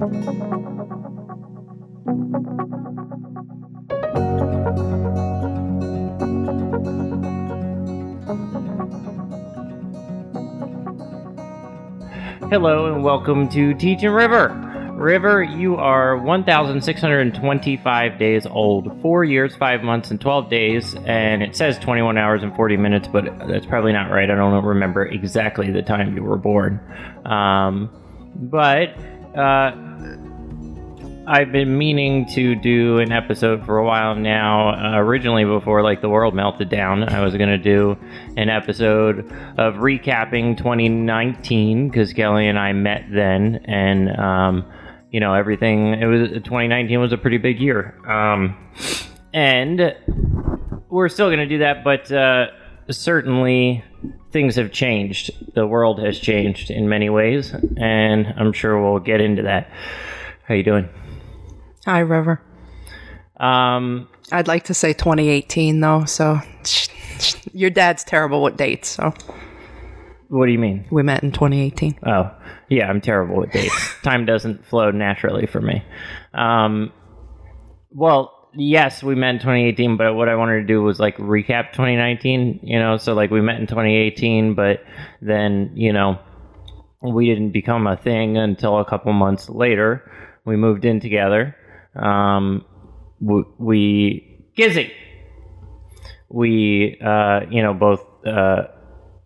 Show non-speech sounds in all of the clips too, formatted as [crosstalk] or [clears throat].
Hello and welcome to Teaching River. River, you are 1,625 days old, 4 years, 5 months, and 12 days, and it says 21 hours and 40 minutes, but that's probably not right. I don't remember exactly the time you were born. Um, but uh, I've been meaning to do an episode for a while now. Uh, originally, before like the world melted down, I was to do an episode of recapping 2019 because Kelly and I met then, and um, you know everything. It was 2019 was a pretty big year, um, and we're still to do that, but uh, certainly things have changed. The world has changed in many ways, and I'm sure we'll get into that. How you doing? Hi, River. Um, I'd like to say 2018 though. So [laughs] your dad's terrible with dates. So what do you mean? we met in 2018. Oh, yeah, I'm terrible with dates. [laughs] Time doesn't flow naturally for me. Um, well, yes, we met in 2018, but what I wanted to do was like recap 2019, you know, so like we met in 2018, but then, you know, we didn't become a thing until a couple months later. We moved in together. Um, we, we Gizzy, we, uh, you know, both, uh,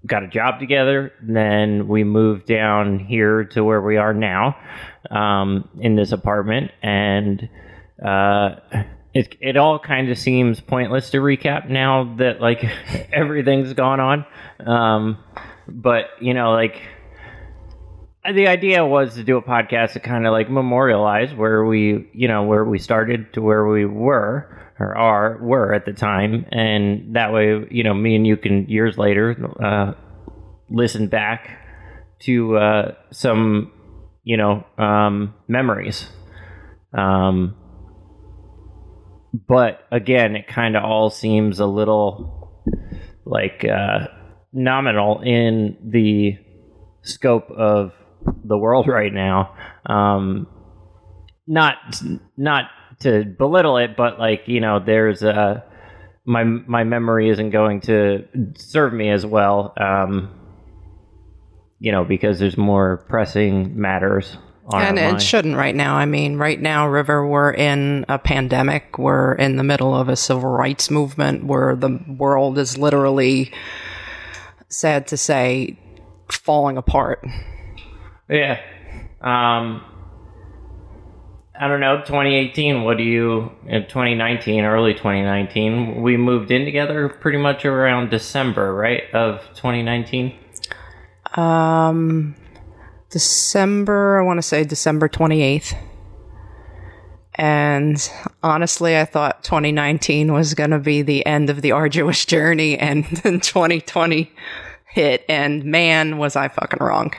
got a job together. Then we moved down here to where we are now, um, in this apartment, and uh, it it all kind of seems pointless to recap now that like [laughs] everything's gone on. Um, but you know, like the idea was to do a podcast to kind of like memorialize where we, you know, where we started to where we were or are were at the time, and that way, you know, me and you can years later uh, listen back to uh, some, you know, um, memories. Um, but again, it kind of all seems a little like uh, nominal in the scope of the world [laughs] right now. Um, not not to belittle it, but like you know, there's a my my memory isn't going to serve me as well. Um, you know, because there's more pressing matters and it shouldn't right now. I mean, right now, River, we're in a pandemic. We're in the middle of a civil rights movement where the world is literally, sad to say, falling apart. Yeah. Um, I don't know. 2018. What do you? In 2019, early 2019, we moved in together pretty much around December, right, of 2019. Um, December, I want to say December 28th. And honestly, I thought 2019 was going to be the end of the arduous journey, and [laughs] then 2020 hit, and man, was I fucking wrong.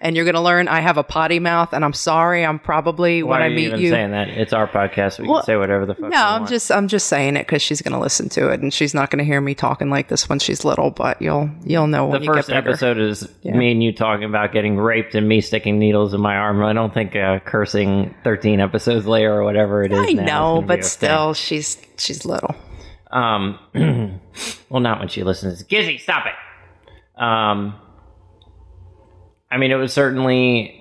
And you're going to learn I have a potty mouth, and I'm sorry. I'm probably Why when I you meet even you. saying that? It's our podcast. We Well, can say whatever the fuck. No, I'm want. just I'm just saying it because she's going to listen to it, and she's not going to hear me talking like this when she's little. But you'll you'll know when The you first get episode is me and you talking about getting raped and me sticking needles in my arm. I don't think uh, cursing 13 episodes later or whatever it is. I now is know, gonna but still, she's she's little. Um, [clears throat] well, not when she listens. Gizzy, stop it. Um, I mean, it was certainly.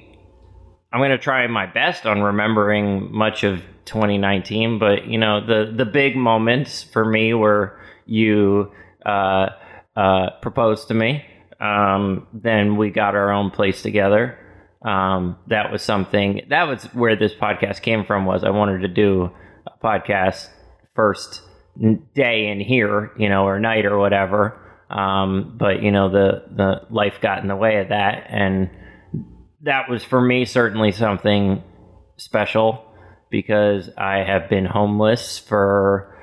I'm going to try my best on remembering much of 2019, but you know, the the big moments for me were you uh, uh, proposed to me. Um, then we got our own place together. Um, that was something. That was where this podcast came from. Was I wanted to do a podcast first day in here, you know, or night or whatever. Um, but you know, the the life got in the way of that, and that was for me certainly something special because I have been homeless for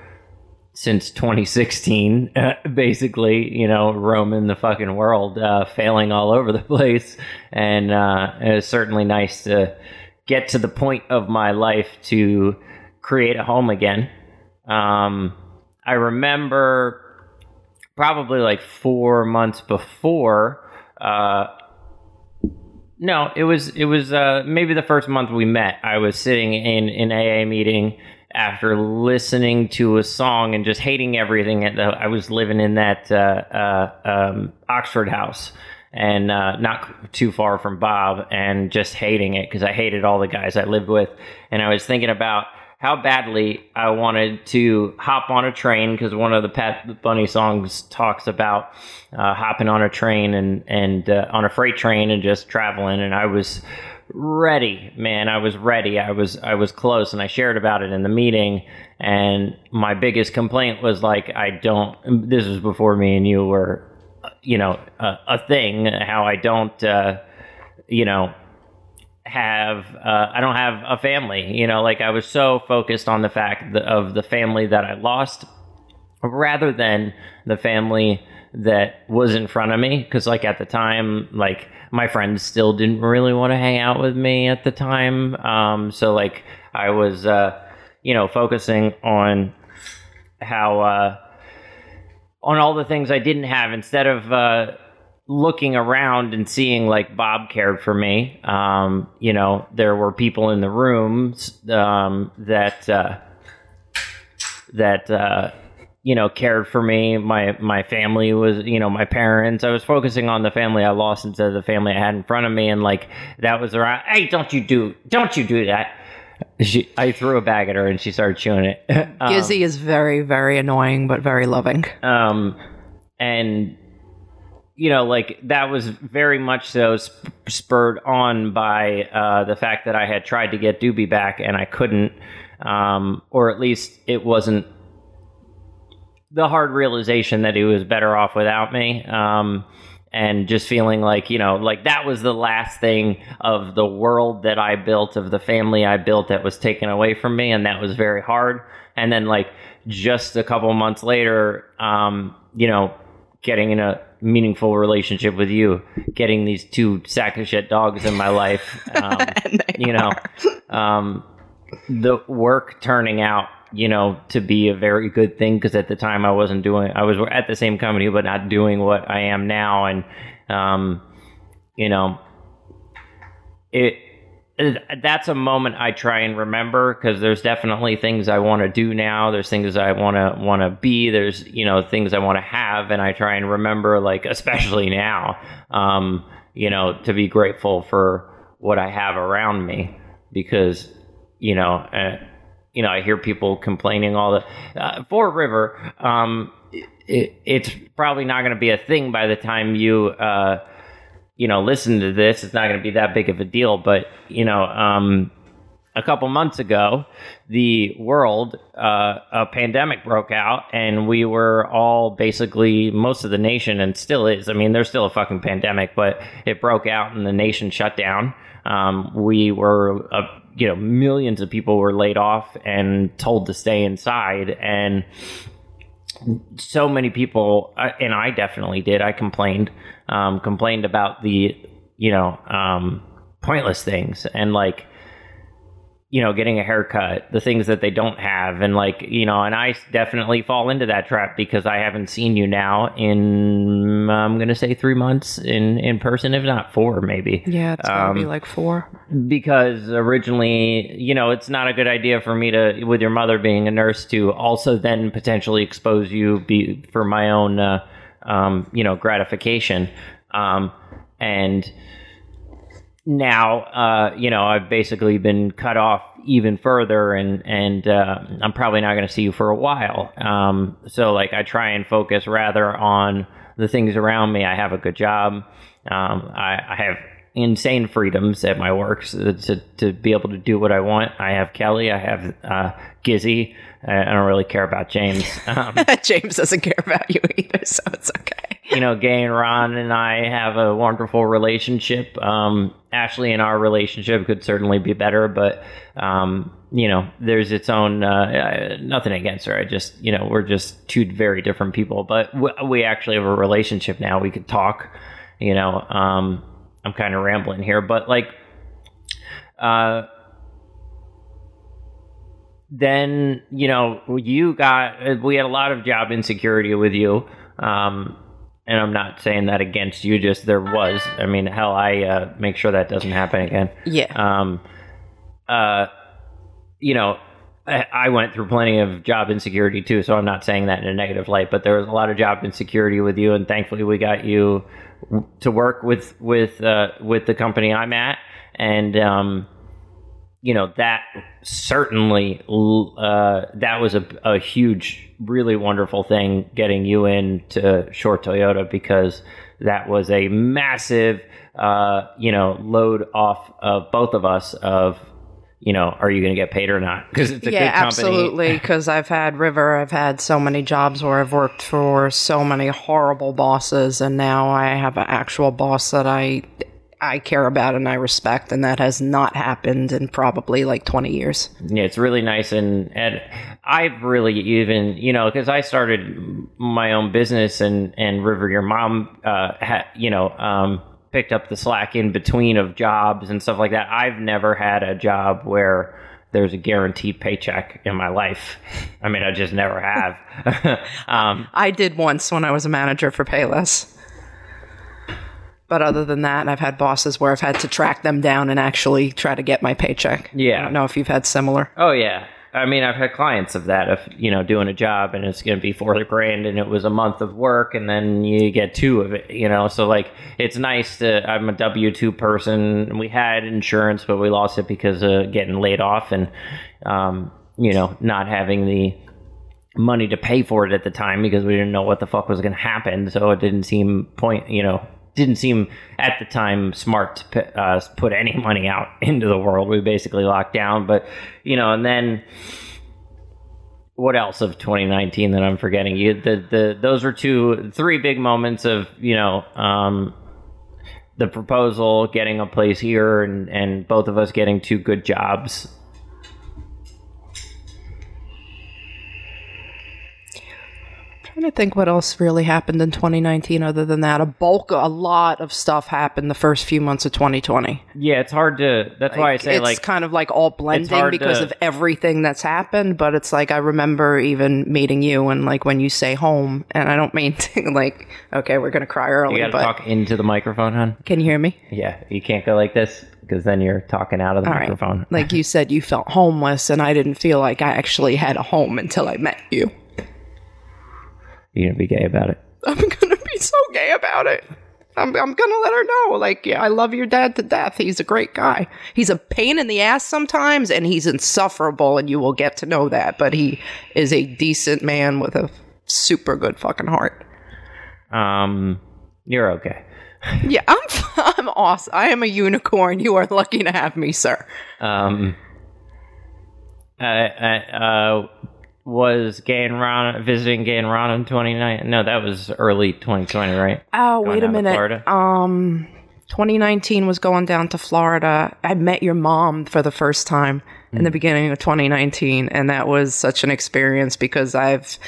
since 2016, uh, [laughs] basically, you know, roaming the fucking world, uh, failing all over the [laughs] place. And uh, it was certainly nice to get to the point of my life to create a home again. Um, I remember probably like four months before, uh, No, it was it was uh, maybe the first month we met. I was sitting in an AA meeting after listening to a song and just hating everything. At the, I was living in that uh, uh, um, Oxford house and uh, not too far from Bob, and just hating it because I hated all the guys I lived with, and I was thinking about how badly I wanted to hop on a train because one of the Pat Bunny songs talks about uh, hopping on a train and and uh, on a freight train and just traveling, and I was ready, man. I was ready. I was I was close, and I shared about it in the meeting. And my biggest complaint was like, I don't. This was before me and you were, you know, a, a thing. How I don't, uh, you know, have uh, I don't have a family. You know, like I was so focused on the fact of the family that I lost, rather than the family that was in front of me. Because like at the time, like my friends still didn't really want to hang out with me at the time. Um, so like I was, uh, you know, focusing on how uh, on all the things I didn't have instead of uh, looking around and seeing like Bob cared for me. Um, you know, there were people in the rooms um, that uh, that uh, you know cared for me my my family was you know my parents i was focusing on the family i lost instead of the family i had in front of me and like that was around hey don't you do don't you do that she, I threw a bag at her and she started chewing it. [laughs] um, Gizzy is very, very annoying, but very loving. Um, and you know, like that was very much so sp- spurred on by uh, the fact that I had tried to get Doobie back and I couldn't, um, or at least it wasn't the hard realization that he was better off without me. Um, and just feeling like, you know, like that was the last thing of the world that I built, of the family I built that was taken away from me. And that was very hard. And then, like, just a couple months later, um, you know, getting in a meaningful relationship with you, getting these two sack of shit dogs in my life, [laughs] um, you know, um, the work turning out you know, to be a very good thing because at the time I wasn't doing, I was at the same company, but not doing what I am now. And, um, you know, it, it, that's a moment I try and remember because there's definitely things I want to do now. There's things I want to want to be. There's you know things I want to have, and I try and remember like [laughs] especially now, um, you know, to be grateful for what I have around me because you know. Uh, you know, I hear people complaining all the uh, Fort River. Um, it, it's probably not going to be a thing by the time you, uh, you know, listen to this. It's not going to be that big of a deal. But you know, um, a couple months ago, the world, uh, a pandemic broke out, and we were all basically most of the nation, and still is. I mean, there's still a fucking pandemic, but it broke out, and the nation shut down. Um, we were uh, you know millions of people were laid off and told to stay inside and so many people and i definitely did i complained um, complained about the you know um, pointless things and like you know, getting a haircut, the things that they don't have. And like, you know, and I definitely fall into that trap because I haven't seen you now in, I'm going to say three months in, in person, if not four, maybe. Yeah, it's to um, be like four. Because originally, you know, it's not a good idea for me to, with your mother being a nurse, to also then potentially expose you be, for my own, uh, um, you know, gratification. Um, and, now, uh, you know, I've basically been cut off even further, and and uh, I'm probably not going to see you for a while. Um, so, like, I try and focus rather on the things around me. I have a good job. Um, I, I, have insane freedoms at my work to, to, to be able to do what I want. I have Kelly. I have uh, Gizzy. I don't really care about James. [laughs] Um, [laughs] James doesn't care about you either, so it's okay. you know, Gay and Ron and I have a wonderful relationship. Um, Ashley and our relationship could certainly be better, but um, you know, there's its own uh, nothing against her. I just, you know, we're just two very different people, but we actually have a relationship now. We could talk. You know, um, I'm kind of rambling here, but like, uh, then you know, you got we had a lot of job insecurity with you. Um, and I'm not saying that against you. Just there was. I mean, hell, I uh, make sure that doesn't happen again. Yeah. Um, uh, you know, I I went through plenty of job insecurity too, so I'm not saying that in a negative light. But there was a lot of job insecurity with you, and thankfully we got you to work with with uh, with the company I'm at, and um, you know that certainly uh, that was a, a huge, really wonderful thing getting you into Shore Toyota because that was a massive, uh, you know, load off of both of us of you know, are you going to get paid or not? Because it's a yeah, good company. absolutely. Because I've had River, I've had so many jobs where I've worked for so many horrible bosses, and now I have an actual boss that I I care about and I respect, and that has not happened in probably like twenty years. Yeah, it's really nice, and and I've really even you know because I started my own business, and and River, your mom, uh, had you know um picked up the slack in between of jobs and stuff like that. I've never had a job where there's a guaranteed paycheck in my life. I mean, I just never have. [laughs] um, I did once when I was a manager for Payless. But other than that, I've had bosses where I've had to track them down and actually try to get my paycheck. Yeah. I don't know if you've had similar. oh yeah. I mean, I've had clients of that, of you know, doing a job and it's going to be four grand, and it was a month of work, and then you get two of it, you know. So like, it's nice to. I'm a W two person. and We had insurance, but we lost it because of getting laid off, and um, you know, not having the money to pay for it at the time because we didn't know what the fuck was going to happen. So it didn't seem point, you know, didn't seem at the time smart to put, uh, put any [laughs] money out into the world. We basically locked down, but you know, and then what else of 2019 that I'm forgetting? You the the those were two three big moments of you know um, the proposal, getting a place here, and and both of us getting two good jobs. Trying to think what else really happened in 2019 other than that. A bulk, a lot of stuff happened the first few months of 2020. Yeah, it's hard to. That's why I say it's like kind of like all blending because to- of everything that's happened. But it's like I remember even meeting you and like when you say home, and I don't mean [laughs] to like okay, we're gonna cry early, you got to but talk into the microphone, hon. can you hear me? Yeah, you can't go like this because then you're talking out of the All right. microphone. Like you said, you felt homeless, and I didn't feel like I actually had a home until I met you. You're gonna be gay about it. [laughs] I'm gonna be so gay about it. I'm, I'm gonna let her know. Like, yeah, I love your dad to death. He's a great guy. He's a pain in the ass sometimes, and he's insufferable, and you will get to know that. But he is a decent man with a super good fucking heart. Um, you're okay. [laughs] Yeah, I'm [laughs] I'm awesome. I am a unicorn. You are lucky to have me, sir. Um, I, I uh, was Gay and Ron visiting Gay and Ron in 29. No, that was early 2020, right? Oh, Going wait a minute. Um, 2019 was going down to Florida. I met your mom for the first time in Hmm. the beginning of 2019, and that was such an experience because I've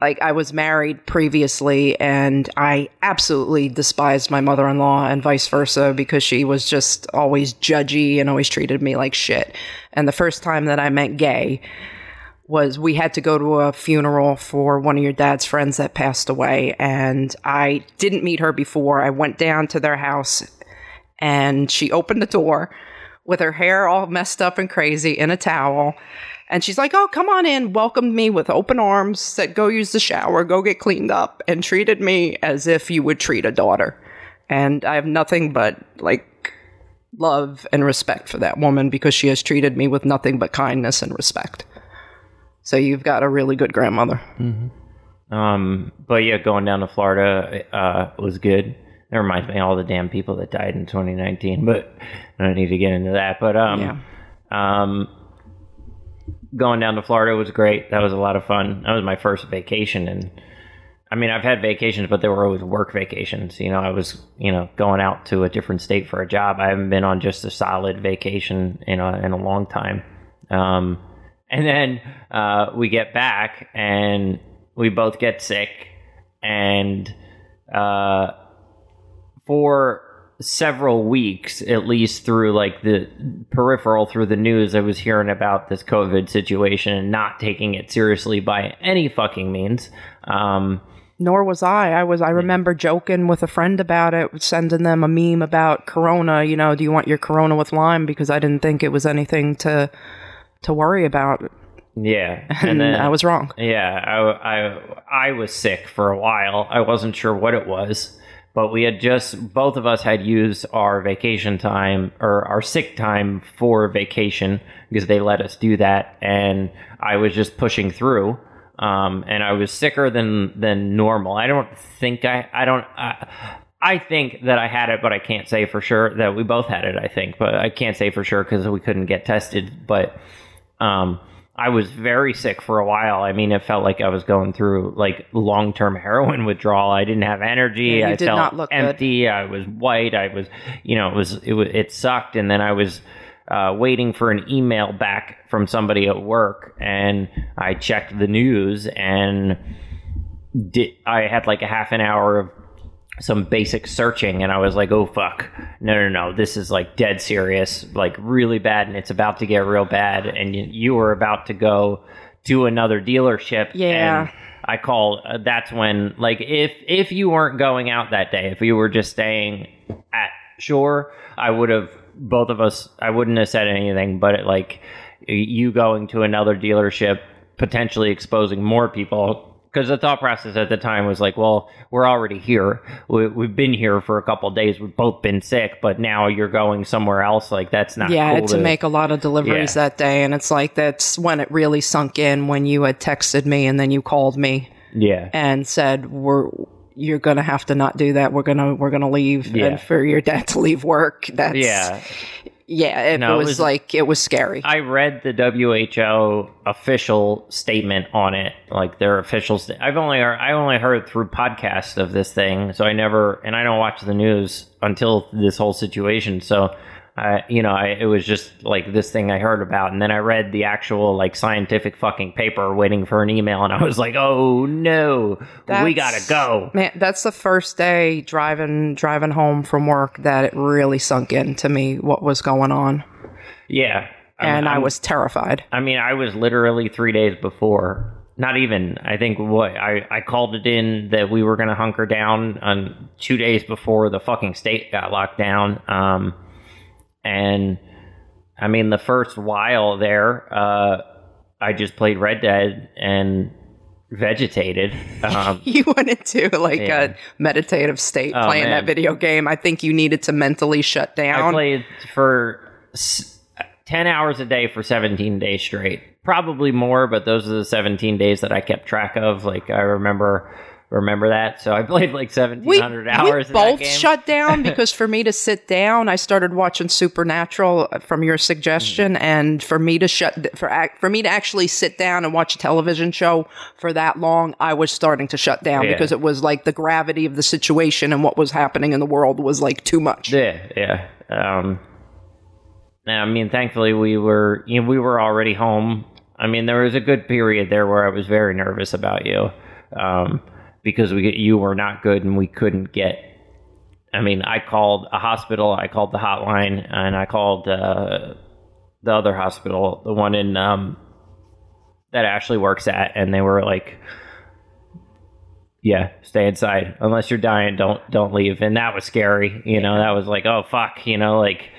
like I was married previously and I absolutely despised my mother-in-law and vice versa because she was just always judgy and always treated me like shit. And the first time that I met Gay was we had to go to a funeral for one of your dad's friends that passed away and I didn't meet her before. I went down to their house and she opened the door with her hair all messed up and crazy in a towel. And she's like, Oh, come on in, welcomed me with open arms, said, Go use the shower, go get cleaned up, and treated me as if you would treat a daughter. And I have nothing but like love and respect for that woman because she has treated me with nothing but kindness and respect. So you've got a really good grandmother. Um, but yeah, going down to Florida uh, was good. That reminds me of all the damn people that died in 2019, but I don't need to get into that. But um, Yeah. um, going down to Florida was great. That was a lot of fun. That was my first vacation, and I mean, I've had vacations, but they were always work vacations. You know, I was you know going out to a different state for a job. I haven't been on just a solid vacation in a in a long time. Um, and then uh, we get back and we both get sick, and uh, for several weeks, at least through like the peripheral through the news, I was hearing about this COVID situation and not taking it seriously by any fucking means. Um, Nor was I. I was. I remember joking with a friend about it, sending them a meme about Corona. You know, do you want your Corona with lime? Because I didn't think it was anything to to worry about, Yeah, [laughs] and, then I was wrong. Yeah, I, I, I was sick for a while. I wasn't sure what it was, but we had just, both of us had used our vacation time or our sick time for vacation because they let us do that. And I was just pushing through. Um, and I was sicker than, than normal. I don't think I, I don't, I, I think that I had it, but I can't say for sure that we both had it, I think, but I can't say for sure because we couldn't get tested. But, um, I was very sick for a while. I mean, it felt like I was going through like long term [laughs] heroin withdrawal. I didn't have energy. Yeah, I did felt not look good. empty. I was white. I was, you know, it was it was it sucked. And then I was uh, waiting for an email back from somebody at work, and I checked the news, and did I had like a half an hour of some basic searching and I was like, oh fuck. No, no, no. This is like dead serious, like really bad and it's about to get real bad. And you, you were about to go to another dealership. Yeah. And I called, uh, that's when, like, if, if you weren't going out that day, if you were just staying at shore, I would have, both of us, I wouldn't have said anything, but it, like, you going to another dealership, potentially exposing more people because the thought process at the time was like, well, we're already here. We, we've been here for a couple of days. We've both been sick, but now you're going somewhere else. Like that's not. Yeah, cool to make a lot of deliveries Yeah. that day, and it's like that's when it really sunk in when you had texted me and then you called me Yeah, and said we're you're gonna have to not do that. We're gonna we're gonna leave, Yeah. and for your dad to leave work. That's yeah. Yeah. It, No, it was, was- like it was scary. I read the WHO official statement on it, like their official. St- I've only heard, I only heard through podcasts of this thing, so I never and I don't watch the news until this whole situation. So, I you know, I, it was just like this thing I heard about, and then I read the actual like scientific fucking paper, waiting for an email, and I was like, oh no, we gotta go. Man, that's the first day driving driving home from work that it really sunk in to me what was going on, Yeah, I'm- and i I'm- was terrified. I mean, I was literally three days before. Not even. I think what I, I called it in that we were going to hunker down on two days before the fucking state got locked down. Um, and I mean, the first while there, uh, I just played Red Dead and vegetated. [laughs] Um, [laughs] You went into like Yeah. a meditative state Oh, playing man. that video game. I think you needed to mentally shut down. I played for s- 10 hours a day for 17 days straight. Probably more, but those are the 17 days that I kept track of. Like I remember remember that. So I played like 1700 hours we in that both shut down [laughs] because for me to sit down, I started watching Supernatural uh, from your suggestion, Mm. and for me to shut for for me to actually sit down and watch a television show for that long, I was starting to shut down Yeah. because it was like the gravity of the situation and what was happening in the world was like too much. Yeah, yeah. Um, I mean, thankfully we were you know, we were already home. I mean, there was a good period there where I was very nervous about you, um, because we you were not good and we couldn't get. I mean, I called a hospital, I called the hotline, and I called uh, the other hospital, the one in um, that Ashley works at, and they were like, yeah, stay inside. Unless you're dying, don't don't leave. And that was scary. You know, that was like, oh fuck, you know, like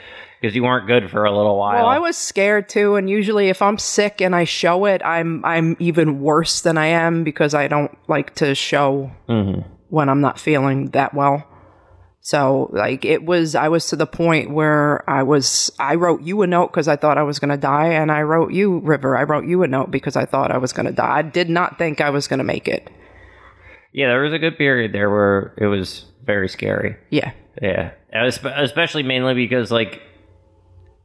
because you weren't good for a little while. Well, I was scared too, and usually if I'm sick and I show it, I'm I'm even worse than I am because I don't like to show mm-hmm. when I'm not feeling that well. So like it was, I was to the point where I was, I wrote you a note because I thought I was going to die, and I wrote you River, I wrote you a note because I thought I was going to die. I did not think I was going to make it. yeah, there was a good period there where it was very scary. Yeah, Yeah, especially mainly because like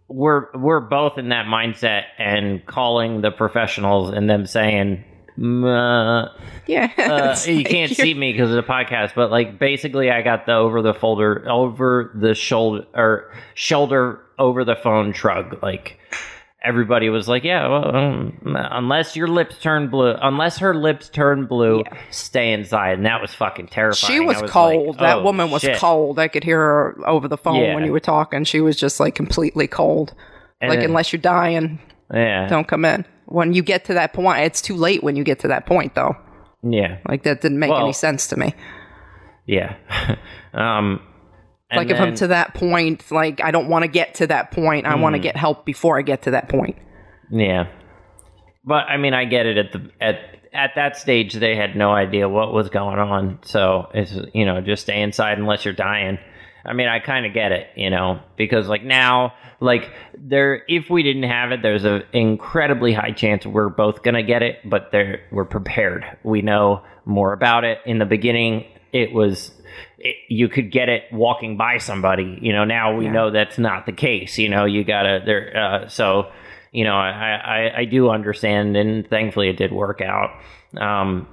we're we're both in that mindset and calling the professionals and them saying. "Mm, uh, yeah. uh, [laughs] you like can't you're- see me because of the podcast, but like basically, I got the over the folder, over the shoulder, or shoulder over the phone shrug. Like everybody was like, "Yeah, well, um, unless your lips turn blue, unless her lips turn blue, stay inside." And that was fucking terrifying. She was, I cold. like, that "Oh, woman was shit." cold. I could hear her over the phone Yeah. when you were talking. She was just like completely cold. And like then- unless you're dying, Yeah, don't come in. When you get to that point, it's too late when you get to that point, though. Yeah. Like that didn't make Well- any sense to me. Yeah. [laughs] um, and Like if I'm to that point, like I don't want to get to that point. I Hmm. want to get help before I get to that point. Yeah. But I mean, I get it at the at at that stage they had no idea what was going on. So it's you know, just stay inside unless you're dying. I mean, I kind of get it, you know, because like now like there if we didn't have it, there's an incredibly high chance we're both going to get it, but there we're prepared. We know more about it. In the beginning, it was it, you could get it walking by somebody. You know, now we Yeah. know that's not the case. You know, you gotta there. Uh, so, you know, I, I I do understand, and thankfully it did work out. Um,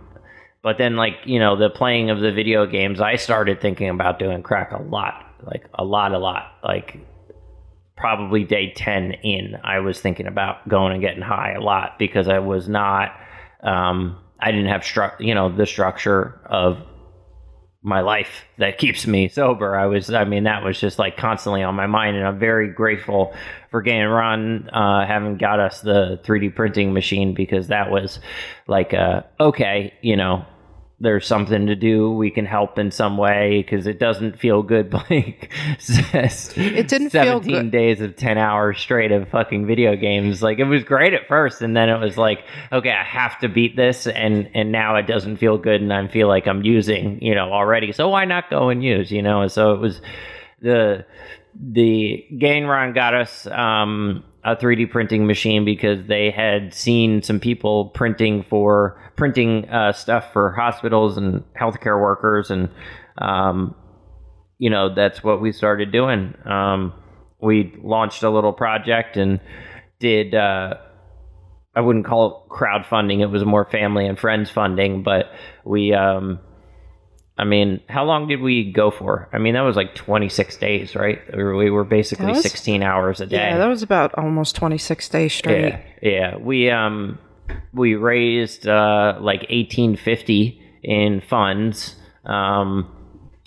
but then, like you know, the playing of the video games, I started thinking about doing crack a lot, like a lot, a lot, like probably day 10 in i was thinking about going and getting high a lot because i was not um i didn't have stru- you know the structure of my life that keeps me sober. I was i mean that was just like constantly on my mind and i'm very grateful for and Ron uh, having got us the 3d printing machine because that was like uh okay you know there's something to do. We can help in some way because it doesn't feel good. [laughs] Like It didn't feel 17 good. days of 10 hours straight of fucking video games. Like it was great at first, and then it was like, okay, I have to beat this, and and now it doesn't feel good, and I feel like I'm using, you know, already. So why not go and use, you know? And so it was the the Gain Ron got us um, a 3D printing machine because they had seen some people printing for printing uh, stuff for hospitals and healthcare workers, and um, you know that's what we started doing. Um, we launched a little project and did. Uh, I wouldn't call it crowdfunding; it was more family and friends funding. But we, um, I mean, how long did we go for? I mean, that was like 26 days, right? We were- We were basically was- 16 hours a day. Yeah, that was about almost 26 days straight. Yeah, yeah. We um we raised uh like eighteen fifty in funds. Um,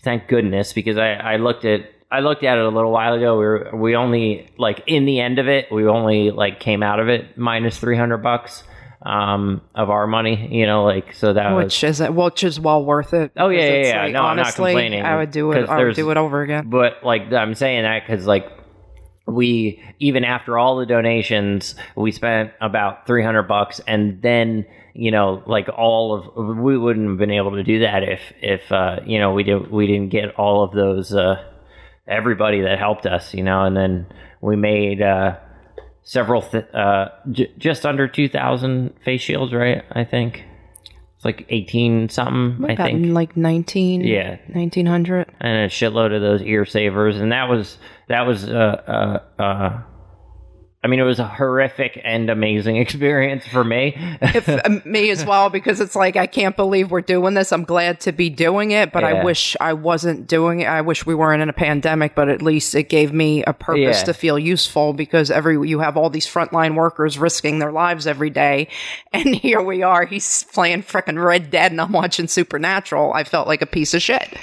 thank goodness because I I looked at I looked at it a little while ago. We were we only like in the end of it we only like came out of it minus three hundred bucks um of our money. You know, like so that was Which is which is well worth it. Oh, yeah, yeah, yeah. like, No, I'm not honestly, complaining, I would do it. I would do it over again. but like I'm saying that because like we even after all the donations we spent about 300 bucks and then you know like all of we wouldn't have been able to do that if if uh you know we did we didn't get all of those uh everybody that helped us you know and then we made uh several th- uh j- just under 2000 face shields right i think it's like 18 something i think like 19, Yeah. 1900. and a shitload of those ear savers, and that was that was uh uh uh. I mean, it was a horrific and amazing [laughs] experience for me. if um, me as well because it's like I can't believe we're doing this. I'm glad to be doing it, but I wish I wasn't doing it. I wish we weren't in a pandemic, but at least it gave me a purpose Yeah. to feel useful because every you have all these frontline workers risking their lives every day, [laughs] and here we are. He's playing frickin' Red Dead, and I'm watching Supernatural. I felt like a piece of shit.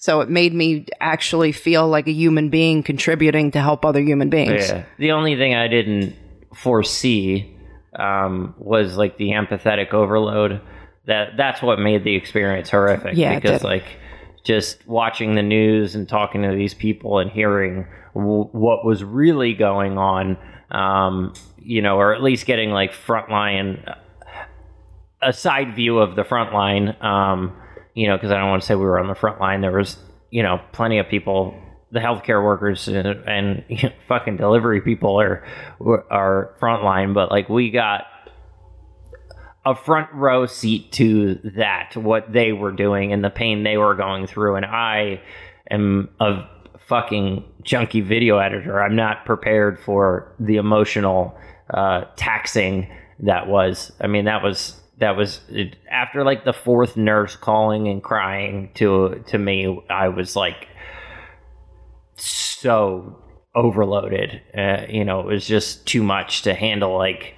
So it made me actually feel like a human being contributing to help other human beings. yeah. The only thing I didn't foresee um, was like the empathetic overload. That that's what made the experience horrific. Yeah, because like just watching the news and talking to these people and hearing w- what was really going on, um, you know, or at least getting like frontline a side view of the front line. Um, you know, because I don't want to say we were on the front line. There was, you know, plenty of people, the healthcare workers and, and [laughs] you know, fucking delivery people are are front line. But like we got a front row seat to that, what they were doing and the pain they were going through. And I am a fucking junky video editor. I'm not prepared for the emotional uh, taxing that was. I mean, that was that was it, after like the fourth nurse calling and crying to to me. I was like so overloaded. Uh, you know, it was just too much to handle. Like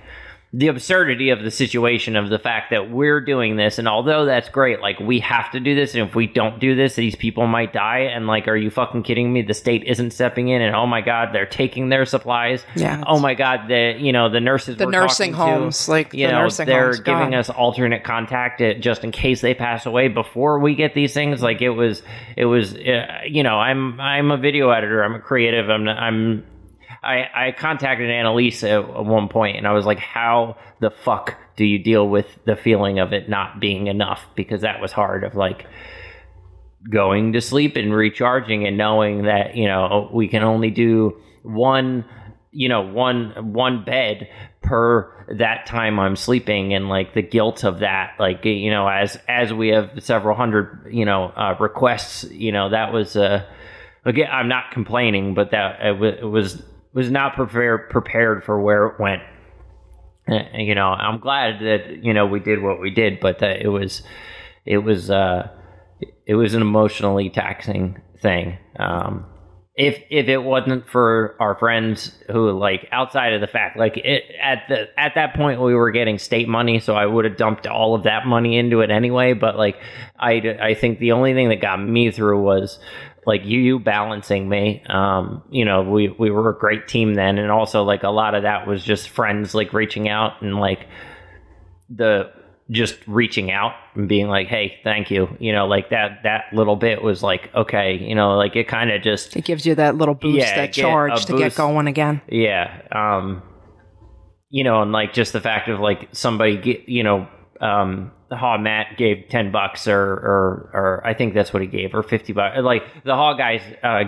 the absurdity of the situation of the fact that we're doing this and although that's great like we have to do this and if we don't do this these people might die and like are you fucking kidding me? The state isn't stepping in and oh my god they're taking their supplies. Yeah, oh my god the you know the nurses The we're nursing talking to, homes, like, you the know they're homes, giving God. us alternate contact uh, just in case they pass away before we get these things. Like it was it was uh, you know i'm i'm a video editor. I'm a creative. I'm i'm I, I contacted Annalise at, at one point and I was like, how the fuck do you deal with the feeling of it not being enough? Because that was hard of like going to sleep and recharging and knowing that, you know, we can only do one, you know, one, one bed per that time I'm sleeping and like the guilt of that, like, you know, as, as we have several hundred, you know, uh, requests, you know, that was, uh, again, I'm not complaining, but that it, wa- it was was not prepared prepared for where it went. Uh, you know, I'm glad that you know we did what we did, but that it was it was uh, it was an emotionally taxing thing. Um, if if it wasn't for our friends who like outside of the fact like it, at the at that point we were getting state money so I would have dumped all of that money into it anyway but like I I think the only thing that got me through was like you you balancing me. Um you know we we were a great team then and also like a lot of that was just friends like reaching out and like the just reaching out and being like hey thank you. You know like that that little bit was like okay you know like it kind of just It gives you that little boost, Yeah, that charge to get going again. yeah um you know and like just the fact of like somebody get you know um the Haw Matt gave ten bucks or or or I think that's what he gave or fifty bucks like the Haw guys uh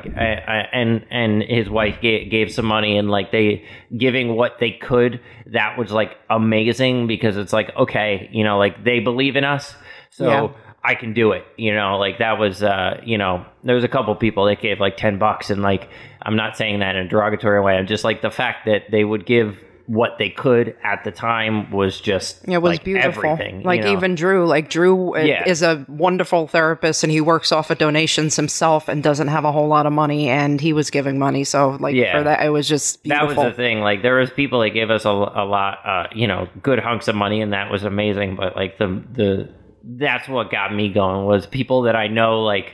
and and his wife gave, gave some money and like they giving what they could that was like amazing because it's like okay you know like they believe in us so Yeah. I can do it. You know, like that was, uh, you know, there was a couple people that gave like 10 bucks and like, I'm not saying that in a derogatory way. I'm just like the fact that they would give what they could at the time was just, It was like, beautiful. everything. you like know? even Drew, like Drew uh, Yeah. is a wonderful therapist and he works off of donations himself and doesn't have a whole lot of money and he was giving money. So like Yeah. for that, it was just that was the thing. Like there was people that gave us a, a lot, uh, you know, good hunks of money, and that was amazing. But like the the that's what got me going was people that I know like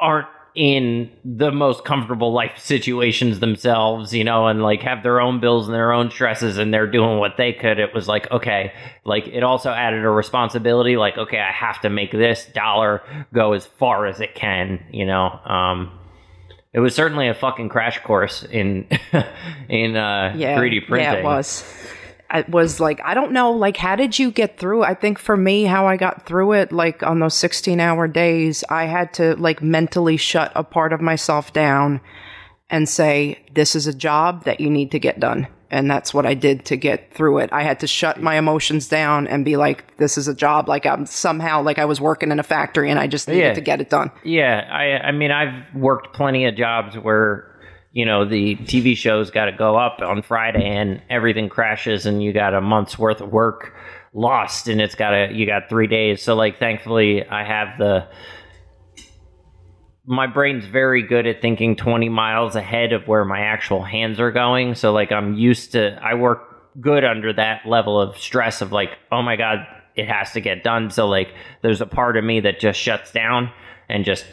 aren't in the most comfortable life situations themselves, you know, and like have their own bills and their own stresses, and they're doing what they could. It was like okay, like it also added a responsibility. Like okay, I have to make this dollar go as far as it can, you know. Um, it was certainly a fucking crash course in [laughs] in uh, yeah, 3D printing. Yeah, it was. It was like I don't know, like how did you get through? I think for me, how I got through it, like on those sixteen hour days, I had to like mentally shut a part of myself down and say, "This is a job that you need to get done." And that's what I did to get through it. I had to shut my emotions down and be like, "This is a job." Like I'm somehow like I was working in a factory and I just needed Yeah. to get it done. Yeah, I I mean I've worked plenty of jobs where you know the TV show's got to go up on Friday and everything crashes and you got a month's worth of work lost and it's got a you got 3 days. So like thankfully I have the my brain's very good at thinking 20 miles ahead of where my actual hands are going. So like I'm used to I work good under that level of stress of like, oh my god, it has to get done. So like there's a part of me that just shuts down and just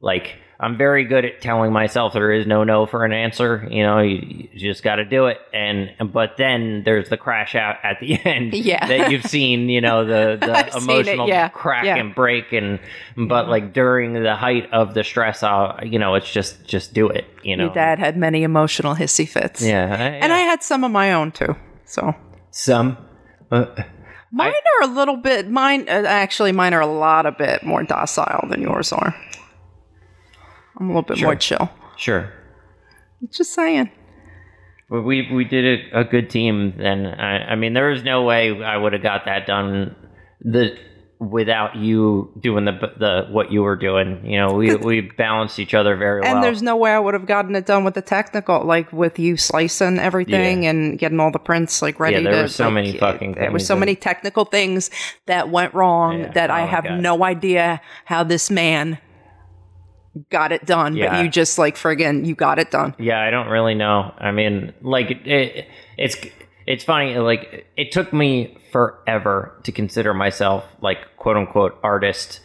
like I'm very good at telling myself there is no no for an answer. You know, you, you just got to do it. And but then there's the crash out at the [laughs] end Yeah. that you've seen. You know, the [laughs] the seen it, emotional yeah, crack yeah. and break. And but like during the height of the stress, I'll, you know, it's just just do it. You know, Your dad had many emotional hissy fits. yeah, I- And I had some of my own too. So some. Uh, Mine are a little bit. Mine uh, actually, mine are a lot a bit more docile than yours are. I'm a little bit more chill. sure. Just saying. But we we did a, a good team. Then I, I mean, there was no way I would have got that done the without you doing the the what you were doing. You know, we we balanced each other very And well. And there's no way I would have gotten it done with the technical, like with you slicing everything Yeah. and getting all the prints like ready. Yeah, there to, were so like, many fucking There were so that- many technical things that went wrong Yeah, that I oh my have God. no idea how this man got it done. Yeah. But you just like friggin' you got it done. Yeah, I don't really know. I mean, like it, it's it's funny. Like it took me forever to consider myself like quote unquote artist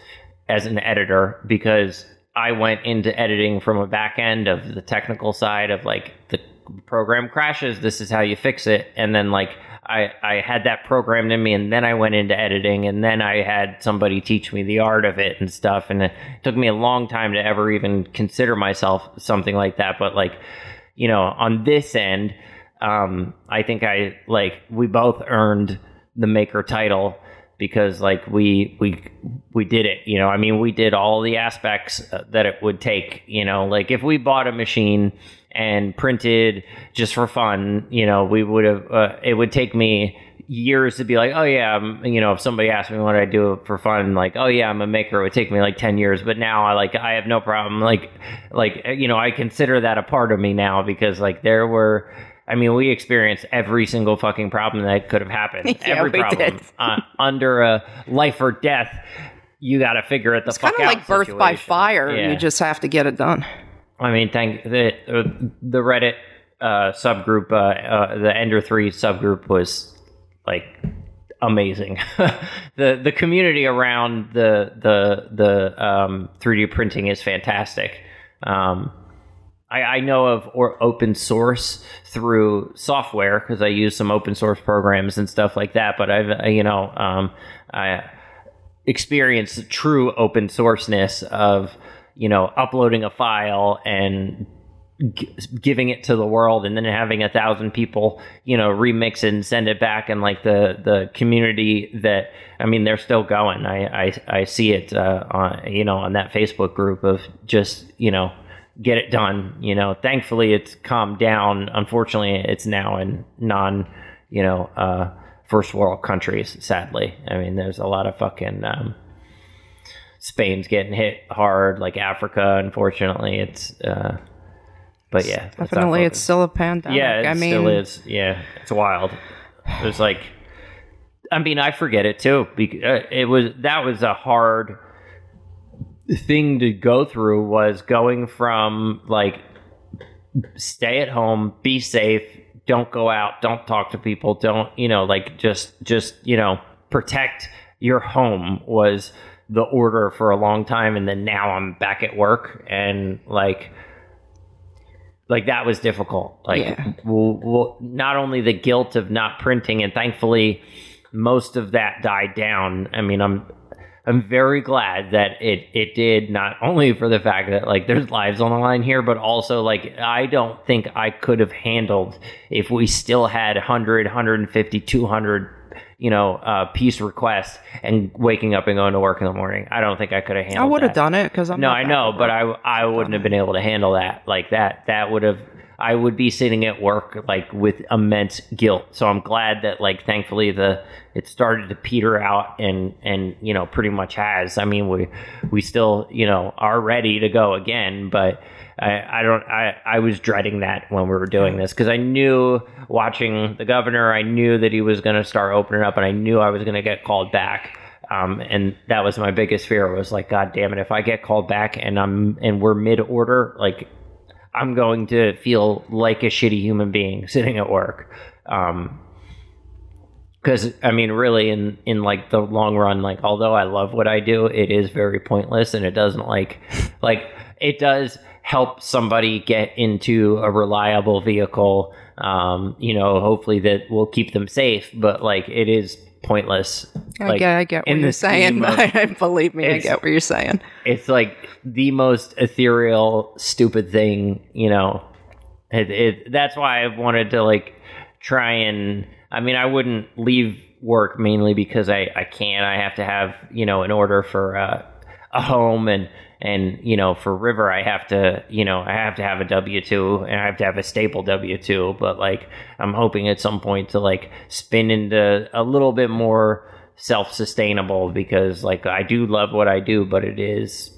as an editor because I went into editing from a back end of the technical side of like the program crashes. This is how you fix it, and then like I, I had that programmed in me and then I went into editing and then I had somebody teach me the art of it and stuff and it took me a long time to ever even consider myself something like that but like you know on this end um, I think I like we both earned the maker title because like we we we did it you know? I mean we did all the aspects uh, that it would take you know? Like if we bought a machine and printed just for fun, you know, we would have, uh, it would take me years to be like, oh yeah, I'm, you know, if somebody asked me what I do for fun, like, oh yeah, I'm a maker, it would take me like 10 years. But now I like, I have no problem. Like, like, you know, I consider that a part of me now because like there were, I mean, we experienced every single fucking problem that could have happened. [laughs] Yeah, every problem did. uh, under a life or death. You got to figure it the It's fuck kind of out like birth by fire. Yeah. You just have to get it done. I mean, thank the uh, the Reddit uh, subgroup, uh, uh, the Ender Three subgroup was like amazing. [laughs] the The community around the the the um, 3D printing is fantastic. Um, I, I know of or open source through software because I use some open source programs and stuff like that. But I've uh, you know um, I experience the true open sourceness of you know uploading a file and g- giving it to the world and then having a thousand people you know remix it and send it back and like the the community that i mean they're still going. I i, I see it uh, on you know on that facebook group of just you know get it done you know. Thankfully it's calmed down. Unfortunately it's now in non you know uh first world countries sadly. I mean there's a lot of fucking um Spain's getting hit hard, like Africa. Unfortunately, it's. Uh, but yeah, Definitely, it's still a pandemic. yeah, it I mean, still is. Yeah, it's wild. There's like, I mean, I forget it too. Because uh, it was that was a hard thing to go through. Was going from like stay at home, be safe, don't go out, don't talk to people, don't you know, like just just you know protect your home was the order for a long time, and then now I'm back at work and like like that was difficult like Yeah. well, well, not only the guilt of not printing and thankfully most of that died down i mean i'm i'm very glad that it it did not only for the fact that like there's lives on the line here but also like i don't think i could have handled if we still had 100 150 200 you know uh piece requests and waking up and going to work in the morning i don't think i could have handled it. I would have done it because I'm No, I know, but I I wouldn't have been able to handle that like that. That would have I would be sitting at work like with immense guilt. So I'm glad that like thankfully the it started to peter out and and you know pretty much has. I mean we we still you know are ready to go again, but I, I don't I, I was dreading that when we were doing this because I knew watching the governor I knew that he was going to start opening up and I knew I was going to get called back. Um, and that was my biggest fear. Was like god damn it if i get called back and i'm and we're mid order like i'm going to feel like a shitty human being sitting at work. Um because i mean really in in like the long run like although i love what i do it is very pointless and it doesn't like like it does help somebody get into a reliable vehicle um you know hopefully that will keep them safe but like it is pointless I like, get, I get what you're saying. [laughs] of- Believe me, I get what you're saying. it's like the most ethereal, stupid thing, you know. It, it that's why I've wanted to like try and. I mean, I wouldn't leave work mainly because I I can't. I have to have you know an order for uh, a home and and you know for River I have to you know I have to have a W two and I have to have a staple W two. But like I'm hoping at some point to like spin into a little bit more self sustainable because like I do love what I do, but it is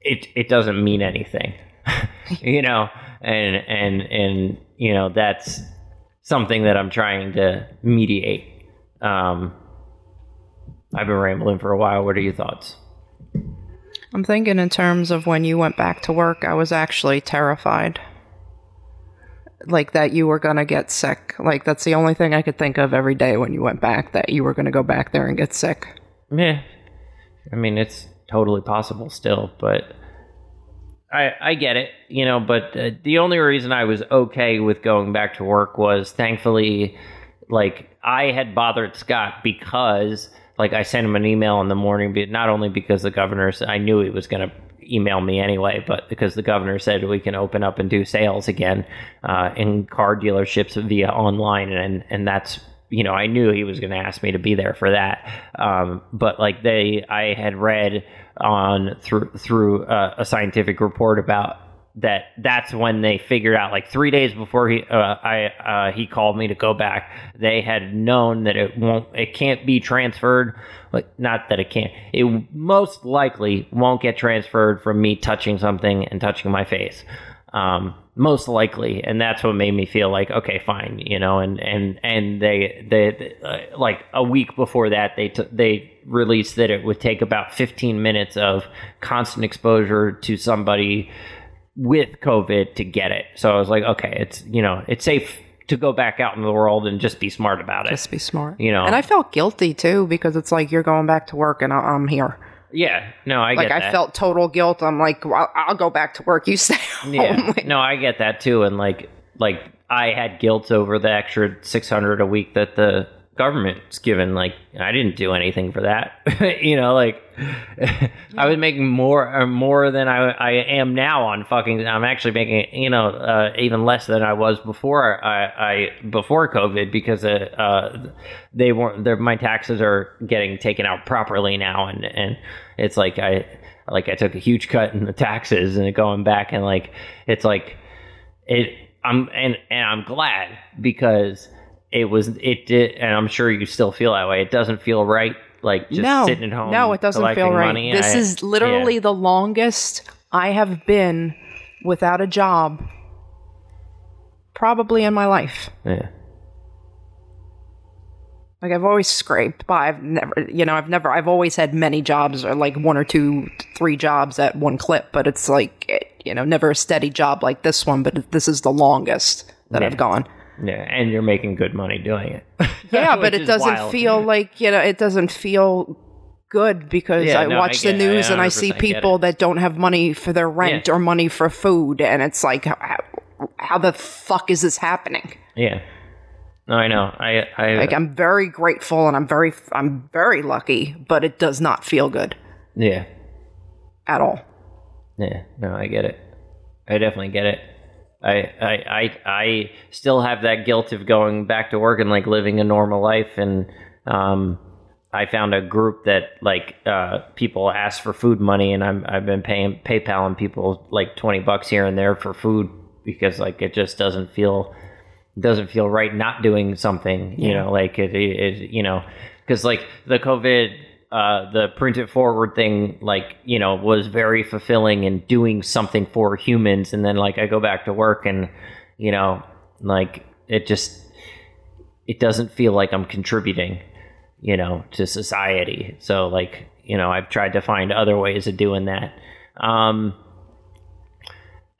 it it doesn't mean anything [laughs] you know? And and and you know that's something that i'm trying to mediate. Um i've been rambling for a while. What are your thoughts I'm thinking in terms of when you went back to work, I was actually terrified. like that you were gonna get sick. Like that's the only thing I could think of every day when you went back that you were gonna go back there and get sick. Yeah, I mean it's totally possible still, but I I get it, you know. But uh, the only reason I was okay with going back to work was thankfully, like I had bothered Scott because like I sent him an email in the morning, not only because the governor said I knew he was going to email me anyway, but because the governor said we can open up and do sales again uh, in car dealerships via online, and and that's you know I knew he was going to ask me to be there for that. Um, but like they, I had read on through through uh, a scientific report about that that's when they figured out like three days before he uh, I uh, he called me to go back. They had known that it won't it can't be transferred. Like not that it can't. It most likely won't get transferred from me touching something and touching my face. Um, most likely, and that's what made me feel like okay, fine, you know. And and and they they uh, like a week before that they t- they released that it would take about 15 minutes of constant exposure to somebody with COVID to get it. So I was like, okay, it's you know, it's safe to go back out in the world and just be smart about it. Just be smart. You know. And I felt guilty too because it's like you're going back to work and I- I'm here. yeah, no, I get Like I that. felt total guilt. I'm like, well, I'll go back to work. You stay [laughs] home. yeah, [laughs] no, I get that too, and like like I had guilt over the extra six hundred a week that the government's given. Like I didn't do anything for that, [laughs] you know. Like I was making more or more than I I am now on fucking. I'm actually making you know uh, even less than I was before I, I before COVID because uh, uh, they weren't. My taxes are getting taken out properly now, and and it's like I like I took a huge cut in the taxes and going back and like it's like it I'm and and I'm glad because it was it did and I'm sure you still feel that way. It doesn't feel right like just no, sitting at home. no, it doesn't feel right. Money. This I- is literally yeah. the longest I have been without a job, probably in my life. yeah. Like I've always scraped by. I've never, you know, I've never, I've always had many jobs or like one or two, three jobs at one clip. But it's like, you know, never a steady job like this one. But this is the longest that Yeah. I've gone. Yeah, and you're making good money doing it. [laughs] Yeah, [laughs] but it doesn't wild. feel like you know, it doesn't feel good because Yeah, I no, I watch the get it. I news and I see people that don't have money for their rent Yeah. or money for food, and it's like, how, how the fuck is this happening? Yeah. No, I know. I I Like I'm very grateful and I'm very I'm very lucky, but it does not feel good yeah. at all. Yeah, no, I get it. I definitely get it. I, I, I, I still have that guilt of going back to work and like living a normal life. And um, I found a group that like uh, people ask for food money, and I'm I've been paying PayPal and people like twenty bucks here and there for food because like it just doesn't feel doesn't feel right not doing something. You know, like it, it, it you know, because like the COVID uh, the print it forward thing, like, you know, was very fulfilling in doing something for humans. And then, like, I go back to work and, you know, like, it just, it doesn't feel like I'm contributing, you know, to society. So, like, you know, I've tried to find other ways of doing that. Um,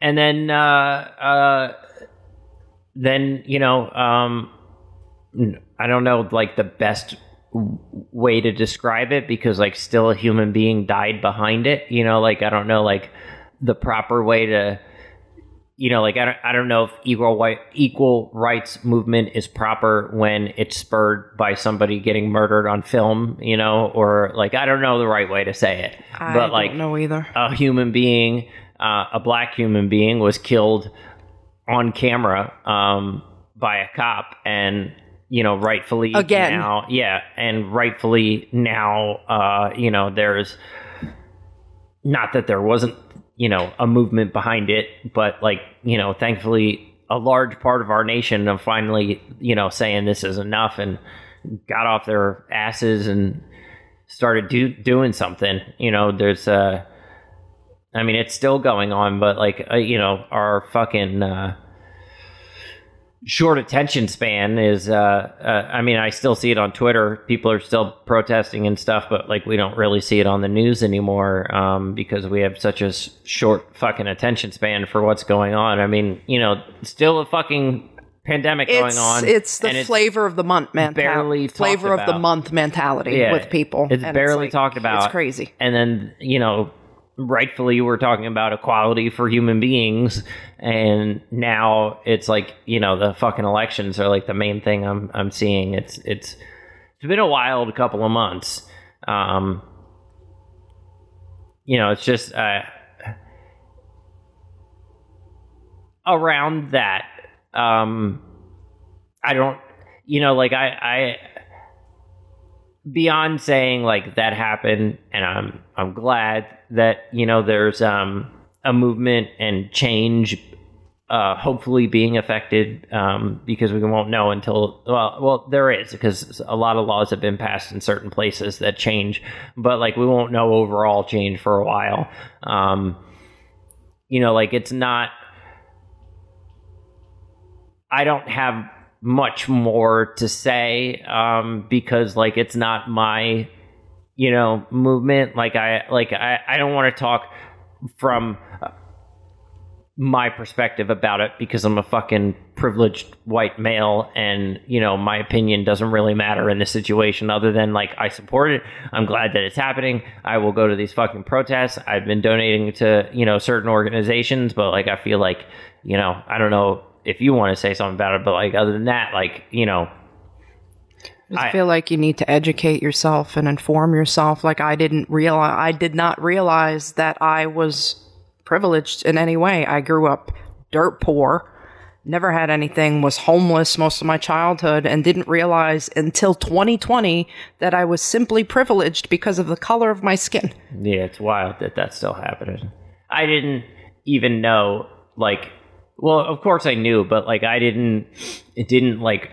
and then, uh, uh, then, you know, um, I don't know, like, the best way to describe it because like still a human being died behind it you know? Like i don't know like the proper way to you know like i don't, I don't know if equal white equal rights movement is proper when it's spurred by somebody getting murdered on film you know? Or like i don't know the right way to say it. I but like know either. a human being uh, a black human being was killed on camera um, by a cop and you know rightfully Again. now yeah and rightfully now uh, you know there's not that there wasn't you know a movement behind it but like you know thankfully a large part of our nation of finally you know saying this is enough and got off their asses and started do, doing something you know there's uh I mean, it's still going on, but like, uh, you know, our fucking, uh, short attention span is uh, uh i mean i still see it on twitter people are still protesting and stuff but like we don't really see it on the news anymore um, because we have such a short fucking attention span for what's going on i mean you know still a fucking pandemic It's going on it's the flavor of the month man barely flavor of the month mentality Yeah, with people. it's barely like- talked about It's crazy. and then you know rightfully we're talking about equality for human beings and now it's like you know the fucking elections are like the main thing i'm i'm seeing. It's it's it's been a wild couple of months. Um you know it's just uh around that um i don't you know like i i beyond saying like that happened and i'm i'm glad that you know there's um a movement and change uh hopefully being affected um because we won't know until well well there is because a lot of laws have been passed in certain places that change but like we won't know overall change for a while. Um you know like it's not I don't have much more to say um, because like it's not my you know movement. Like I like I I don't want to talk from my perspective about it because I'm a fucking privileged white male and you know my opinion doesn't really matter in this situation other than like I support it. I'm glad that it's happening. I will go to these fucking protests. I've been donating to, you know, certain organizations, but like I feel like, you know, I don't know if you want to say something about it, but like other than that, like, you know, I I- feel like you need to educate yourself and inform yourself. Like I didn't realize, I did not realize that I was privileged in any way. I grew up dirt poor, never had anything, was homeless most of my childhood, and didn't realize until 2020 that I was simply privileged because of the color of my skin. Yeah, it's wild that that's still happening. I didn't even know, like, well, of course I knew, but like I didn't, it didn't like.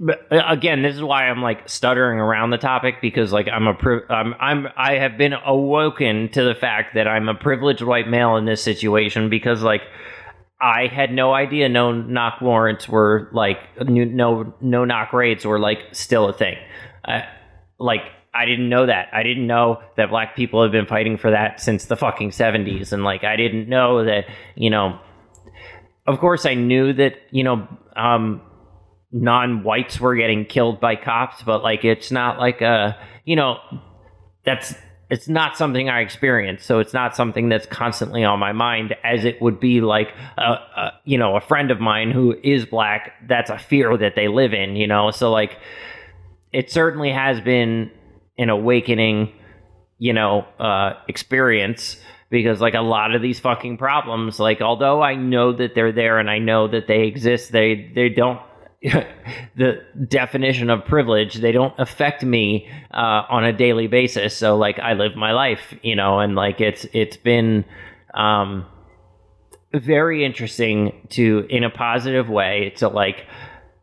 But uh, again, this is why I'm like stuttering around the topic because like I'm a pri- I'm I'm I have been awoken to the fact that I'm a privileged white male in this situation because like I had no idea no knock warrants were like no no knock raids were like still a thing. I, like I didn't know that. I didn't know that black people have been fighting for that since the fucking 70s and like I didn't know that, you know, of course I knew that, you know, um non-whites were getting killed by cops, but like it's not like a, you know, that's it's not something I experienced, so it's not something that's constantly on my mind as it would be like a, a you know a friend of mine who is black. That's a fear that they live in, you know. So like, it certainly has been an awakening, you know, uh, experience because like a lot of these fucking problems, like although I know that they're there and I know that they exist, they they don't [laughs] the definition of privilege they don't affect me uh, on a daily basis. So like i live my life you know and like it's it's been um very interesting to in a positive way to like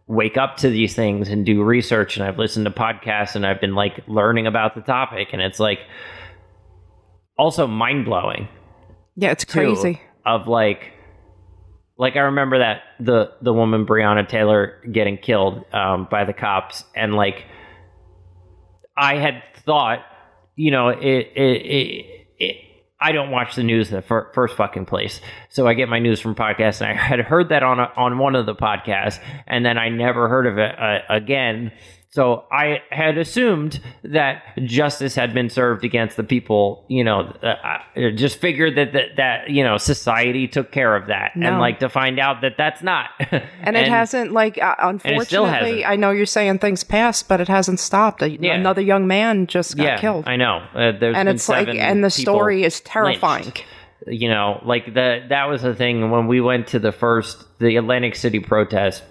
wake up to these things and do research. And i've listened to podcasts and i've been like learning about the topic. And it's like also mind-blowing. Yeah, it's too, crazy. of like like I remember that the the woman Breonna Taylor getting killed um, by the cops, and like I had thought, you know, it it. it, it I don't watch the news in the fir- first fucking place, so I get my news from podcasts. And I [laughs] had heard that on a, on one of the podcasts, and then I never heard of it uh, again. So I had assumed that justice had been served against the people. You know, uh, I just figured that, that that you know society took care of that, and like to find out that that's not. [laughs] And, it hasn't, like, uh, unfortunately, hasn't. I know you're saying things passed, but it hasn't stopped. A, Yeah. Another young man just got yeah, killed. I know. Uh, there's and it's like, and the story is terrifying. lynched. you know like the that was the thing when we went to the first the atlantic city protest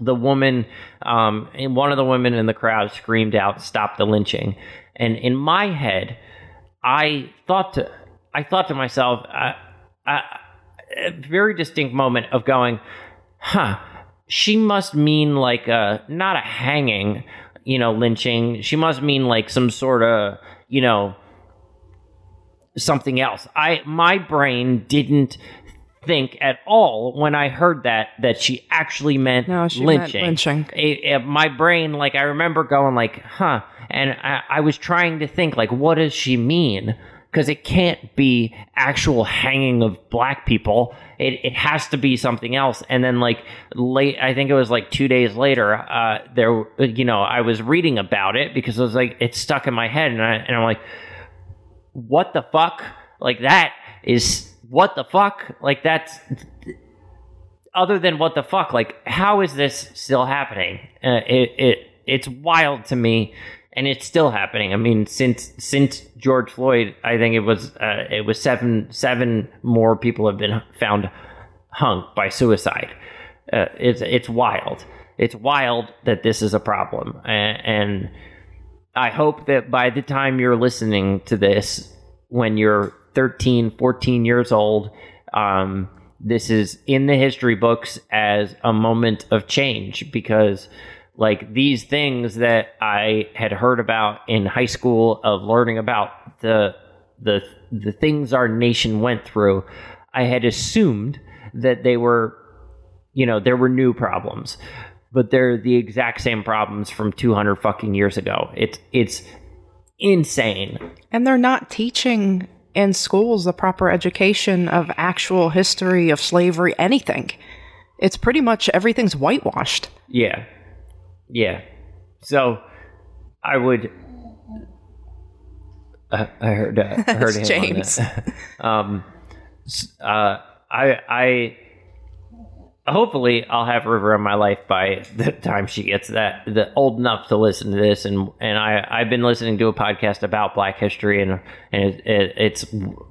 the woman um and one of the women in the crowd screamed out stop the lynching and in my head i thought to i thought to myself I, I, a very distinct moment of going huh she must mean like a not a hanging you know lynching she must mean like some sort of you know something else. I my brain didn't think at all when I heard that that she actually meant No, she meant lynching. lynching. It- it- my brain, like I remember going like, huh, and I, I was trying to think like, what does she mean? Because it can't be actual hanging of black people. It, it has to be something else. And then like late, I think it was like two days later, uh, there, you know, I was reading about it because it was like it stuck in my head, and I and I'm like, what the fuck? Like that is what the fuck? Like that's other than what the fuck? Like how is this still happening? Uh, it it it's wild to me, and it's still happening. I mean, since since George Floyd, I think it was uh, it was seven seven more people have been found hung by suicide. Uh, it's it's wild. It's wild that this is a problem, and, and I hope that by the time you're listening to this, when you're 13, 14 years old, um, this is in the history books as a moment of change because, like, these things that I had heard about in high school of learning about the the the things our nation went through, I had assumed that they were, you know, there were new problems but they're the exact same problems from 200 fucking years ago. It's it's insane. And they're not teaching in schools the proper education of actual history of slavery, anything. It's pretty much everything's whitewashed. Yeah, yeah. So I would. Uh, I heard. Uh, I heard [laughs] him on James. that. [laughs] um, uh, I I. Hopefully, I'll have River in my life by the time she gets that the old enough to listen to this, and and I I've been listening to a podcast about Black history, and and it, it, it's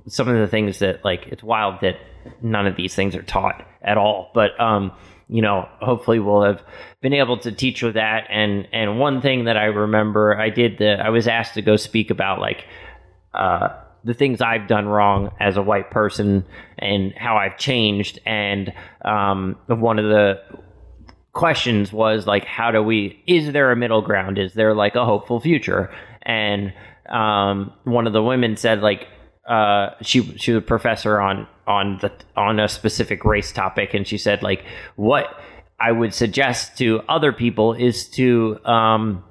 some of the things that like it's wild that none of these things are taught at all. But um, you know, hopefully we'll have been able to teach with that. And and one thing that I remember, I did the I was asked to go speak about like uh, the things I've done wrong as a white person and how I've changed. And um, one of the questions was like, how do we? Is there a middle ground? Is there like a hopeful future? And um, one of the women said like. Uh, she she was a professor on on the on a specific race topic, and she said like what I would suggest to other people is to um,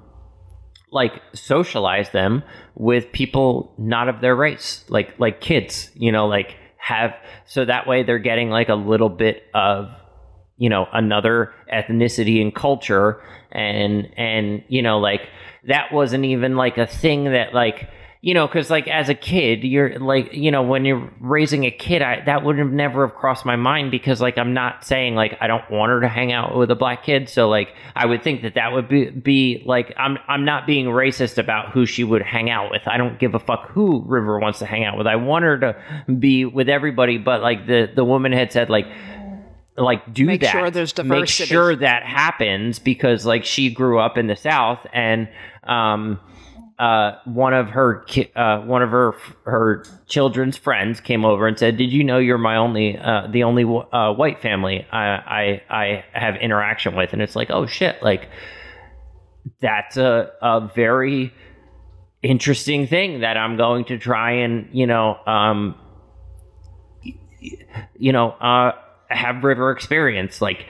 like socialize them with people not of their race like like kids you know like have so that way they're getting like a little bit of you know another ethnicity and culture. And and you know like that wasn't even like a thing that like you know because like as a kid you're like you know when you're raising a kid I, that would have never have crossed my mind because like i'm not saying like i don't want her to hang out with a black kid so like i would think that that would be, be like i'm i'm not being racist about who she would hang out with i don't give a fuck who river wants to hang out with i want her to be with everybody but like the the woman had said like like do that. Make that sure there's diversity. make sure that happens because like she grew up in the south and um uh, one of her ki- uh, one of her her children's friends came over and said, "Did you know you're my only uh, the only uh, white family I, I I have interaction with?" And it's like, oh shit, like that's a a very interesting thing that I'm going to try and you know um you know uh have River experience like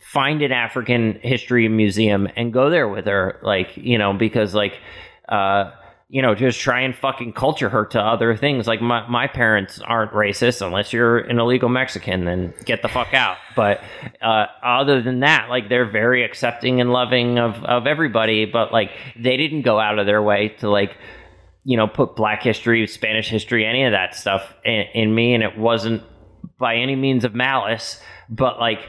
find an African history museum and go there with her like you know because like uh you know just try and fucking culture her to other things. Like my, my parents aren't racist. Unless you're an illegal mexican then get the fuck out. But uh other than that like they're very accepting and loving of of everybody. But like they didn't go out of their way to like you know put black history spanish history any of that stuff in, in me. And it wasn't by any means of malice. But like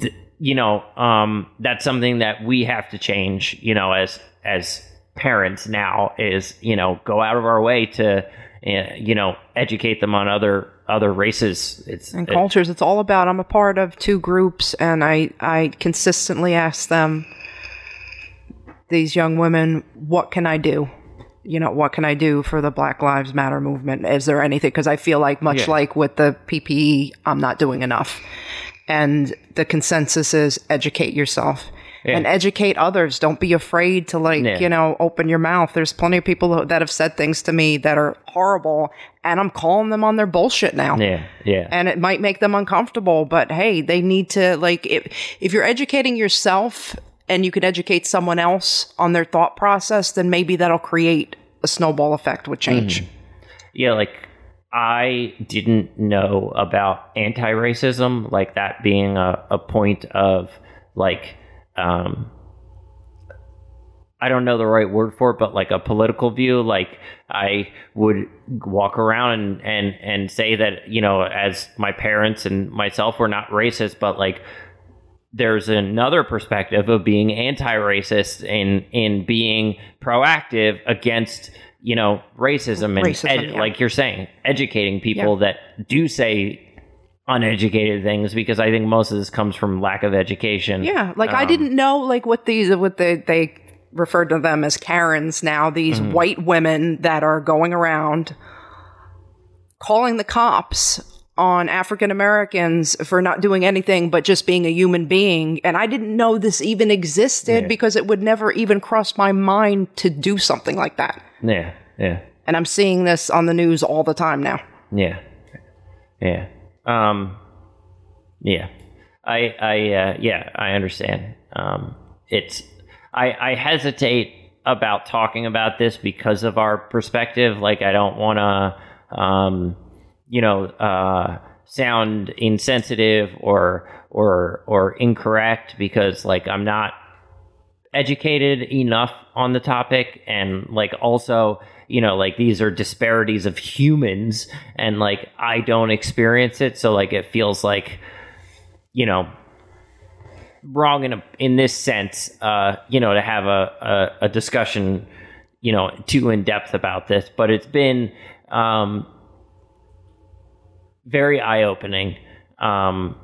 th- you know um that's something that we have to change you know as as parents now is you know go out of our way to uh, you know educate them on other other races it's and it- cultures. It's all about. I'm a part of two groups, and I I consistently ask them, these young women, what can I do? You know, what can I do for the Black Lives Matter movement? Is there anything? Because I feel like, much Yeah. like with the PPE, I'm not doing enough. And the consensus is educate yourself. And educate others. Don't be afraid to like, Yeah. you know, open your mouth. There's plenty of people that have said things to me that are horrible and I'm calling them on their bullshit now. Yeah, yeah, And it might make them uncomfortable, but hey, they need to like if if you're educating yourself and you can educate someone else on their thought process, then maybe that'll create a snowball effect with mm-hmm. change. yeah. Like I didn't know about anti-racism, like that being a, a point of like um I don't know the right word for it, but like a political view. Like I would walk around and, and, and say that, you know, as my parents and myself were not racist, but like there's another perspective of being anti-racist and in being proactive against, you know, racism and Racism, ed- yeah. like you're saying, educating people that do say uneducated things because I think most of this comes from lack of education. Yeah, like I Um, didn't know like what these what they they referred to them as Karens now, these Mm-hmm. white women that are going around calling the cops on African Americans for not doing anything but just being a human being. And I didn't know this even existed Yeah. because it would never even cross my mind to do something like that. Yeah, yeah. And I'm seeing this on the news all the time now. Yeah. Yeah. Um yeah. I I uh yeah, I understand. Um it's I I hesitate about talking about this because of our perspective like I don't want to um you know uh sound insensitive or or or incorrect because like I'm not educated enough on the topic and like also you know like these are disparities of humans and like i don't experience it. So like it feels like you know wrong in a in this sense uh you know to have a a, a discussion you know too in depth about this. But it's been um very eye opening um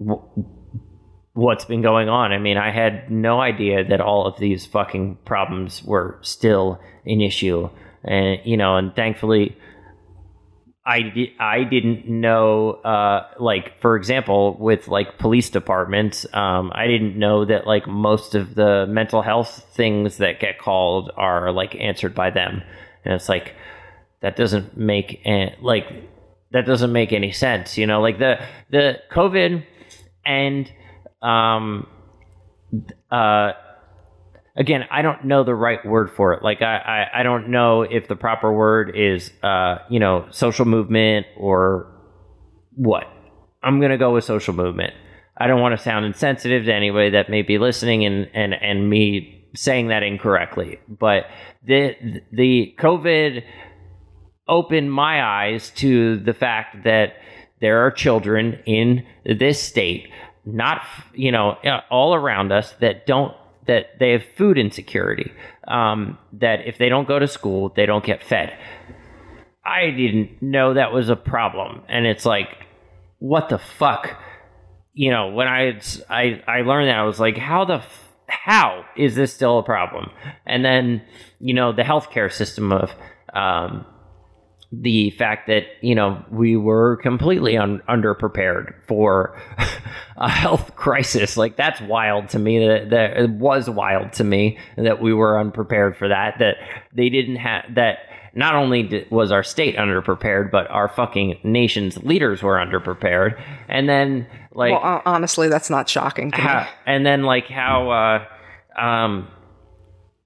w- what's been going on. I mean, I had no idea that all of these fucking problems were still an issue, and you know, and thankfully, I di- I didn't know. Uh, like for example, with like police departments, um, I didn't know that like most of the mental health things that get called are like answered by them, and it's like that doesn't make an, like that doesn't make any sense. You know, like the the COVID and um uh again i don't know the right word for it. Like I, I i don't know if the proper word is uh you know social movement or what. I'm gonna go with social movement. I don't want to sound insensitive to anybody that may be listening and and and me saying that incorrectly but the the covid opened my eyes to the fact that there are children in this state not you know uh, all around us that don't that they have food insecurity um, that if they don't go to school they don't get fed. I didn't know that was a problem. And it's like what the fuck? You know when i i, I learned that i was like how the f- how is this still a problem? And then you know the healthcare system of um, the fact that you know we were completely un- underprepared for [laughs] a health crisis like that's wild to me that, that it was wild to me that we were unprepared for that that they didn't have that not only di- was our state underprepared but our fucking nation's leaders were underprepared and then like Well, honestly, that's not shocking to me. how, and then like how uh um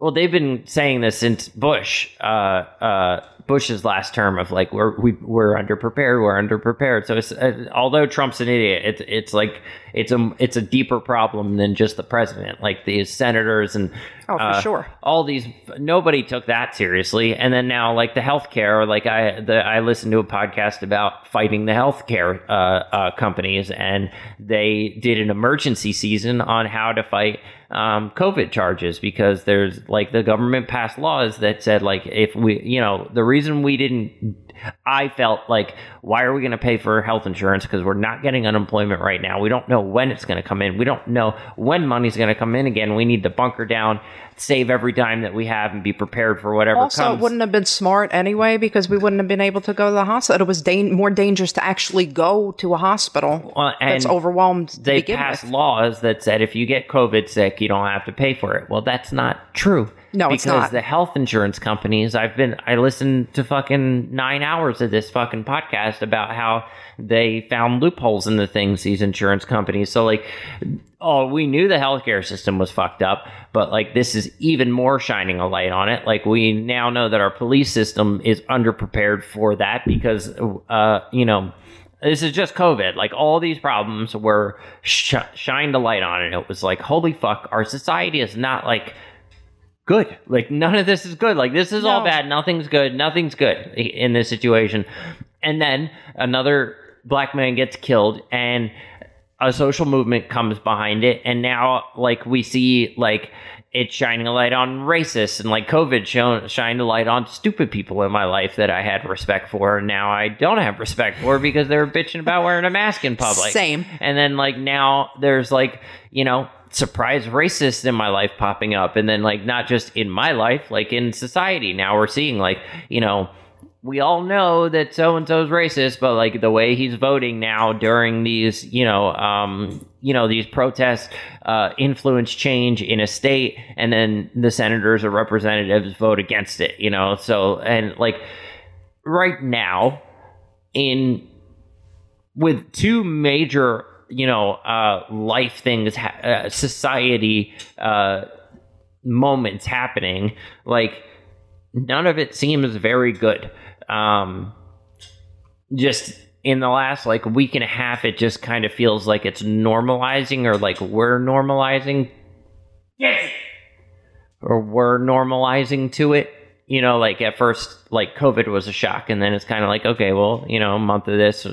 well they've been saying this since bush uh uh bush's last term of like we're we, we're underprepared we're underprepared. So it's uh, although trump's an idiot it's it's like it's a it's a deeper problem than just the president. Like these senators and Oh, for uh, sure. all these nobody took that seriously. And then now like the healthcare like i the i listened to a podcast about fighting the healthcare uh, uh companies and they did an emergency season on how to fight um, covid charges because there's like the government passed laws that said like if we you know the reason reason we didn't I felt like, why are we going to pay for health insurance? Because we're not getting unemployment right now. We don't know when it's going to come in. We don't know when money's going to come in again. We need to bunker down, save every dime that we have, and be prepared for whatever Also, comes. it wouldn't have been smart anyway because we wouldn't have been able to go to the hospital. It was dan- more dangerous to actually go to a hospital Well, that's overwhelmed they passed with. laws that said if you get COVID sick, you don't have to pay for it. Well, that's not true. No, because it's not. the health insurance companies. I've been. I listened to fucking nine hours of this fucking podcast about how they found loopholes in the things these insurance companies. So like, oh, we knew the healthcare system was fucked up, but like this is even more shining a light on it. Like we now know that our police system is underprepared for that because, uh, you know this is just COVID. Like all these problems were sh- shined a light on, and it was like, holy fuck, our society is not like good. Like none of this is good. Like this is all bad. Nothing's good. Nothing's good in this situation. And then another black man gets killed, and a social movement comes behind it, and now like we see like. It's shining a light on racists and like COVID shown shined a light on stupid people in my life that I had respect for. And now I don't have respect for because they're bitching about wearing a mask in public. Same. And then like now there's like, you know, surprise racists in my life popping up. And then like not just in my life, like in society. Now we're seeing like, you know, we all know that so and so's racist, but like the way he's voting now during these, you know, um, you know, these protests uh, influence change in a state, and then the senators or representatives vote against it, you know. So and like right now, in with two major, you know, uh, life things, ha- uh, society uh, moments happening, like none of it seems very good. Um, just in the last like week and a half, it just kind of feels like it's normalizing, or like we're normalizing, or we're normalizing to it. You know, like at first, like COVID was a shock, and then it's kind of like, okay, well, you know, a month of this,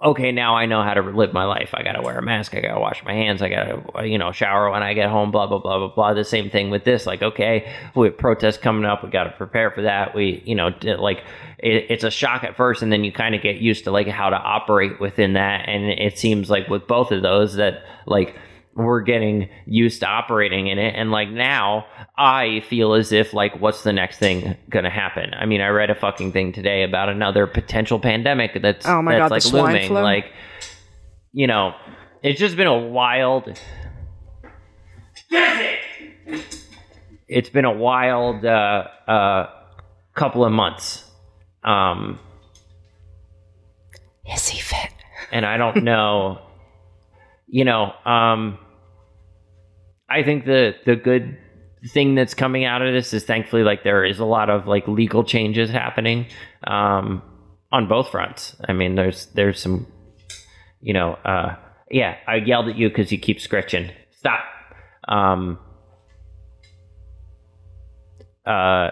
okay, now I know how to live my life. I got to wear a mask. I got to wash my hands. I got to, you know, shower when I get home, blah, blah, blah, blah, blah. The same thing with this. Like, okay, we have protests coming up. We got to prepare for that. We, you know, like, it, it's a shock at first, and then you kind of get used to, like, how to operate within that. And it seems like with both of those that, like, we're getting used to operating in it. And like now i feel as if like what's the next thing gonna happen? I mean i read a fucking thing today about another potential pandemic that's Oh my that's God, the like swine looming. flu? like you know it's just been a wild it's been a wild uh uh couple of months. Um Is he fit? and I don't know, you know, um, I think the the good thing that's coming out of this is thankfully like there is a lot of like legal changes happening um, on both fronts. I mean, there's there's some, you know, uh, yeah, I yelled at you because you keep scratching. Stop. Um, uh,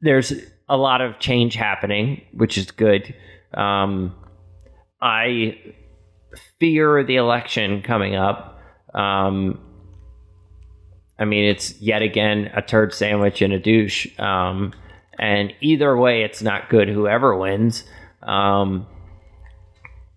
there's a lot of change happening, which is good. Um, I fear the election coming up. Um, I mean, it's yet again a turd sandwich and a douche. Um, and either way, it's not good. Whoever wins, um,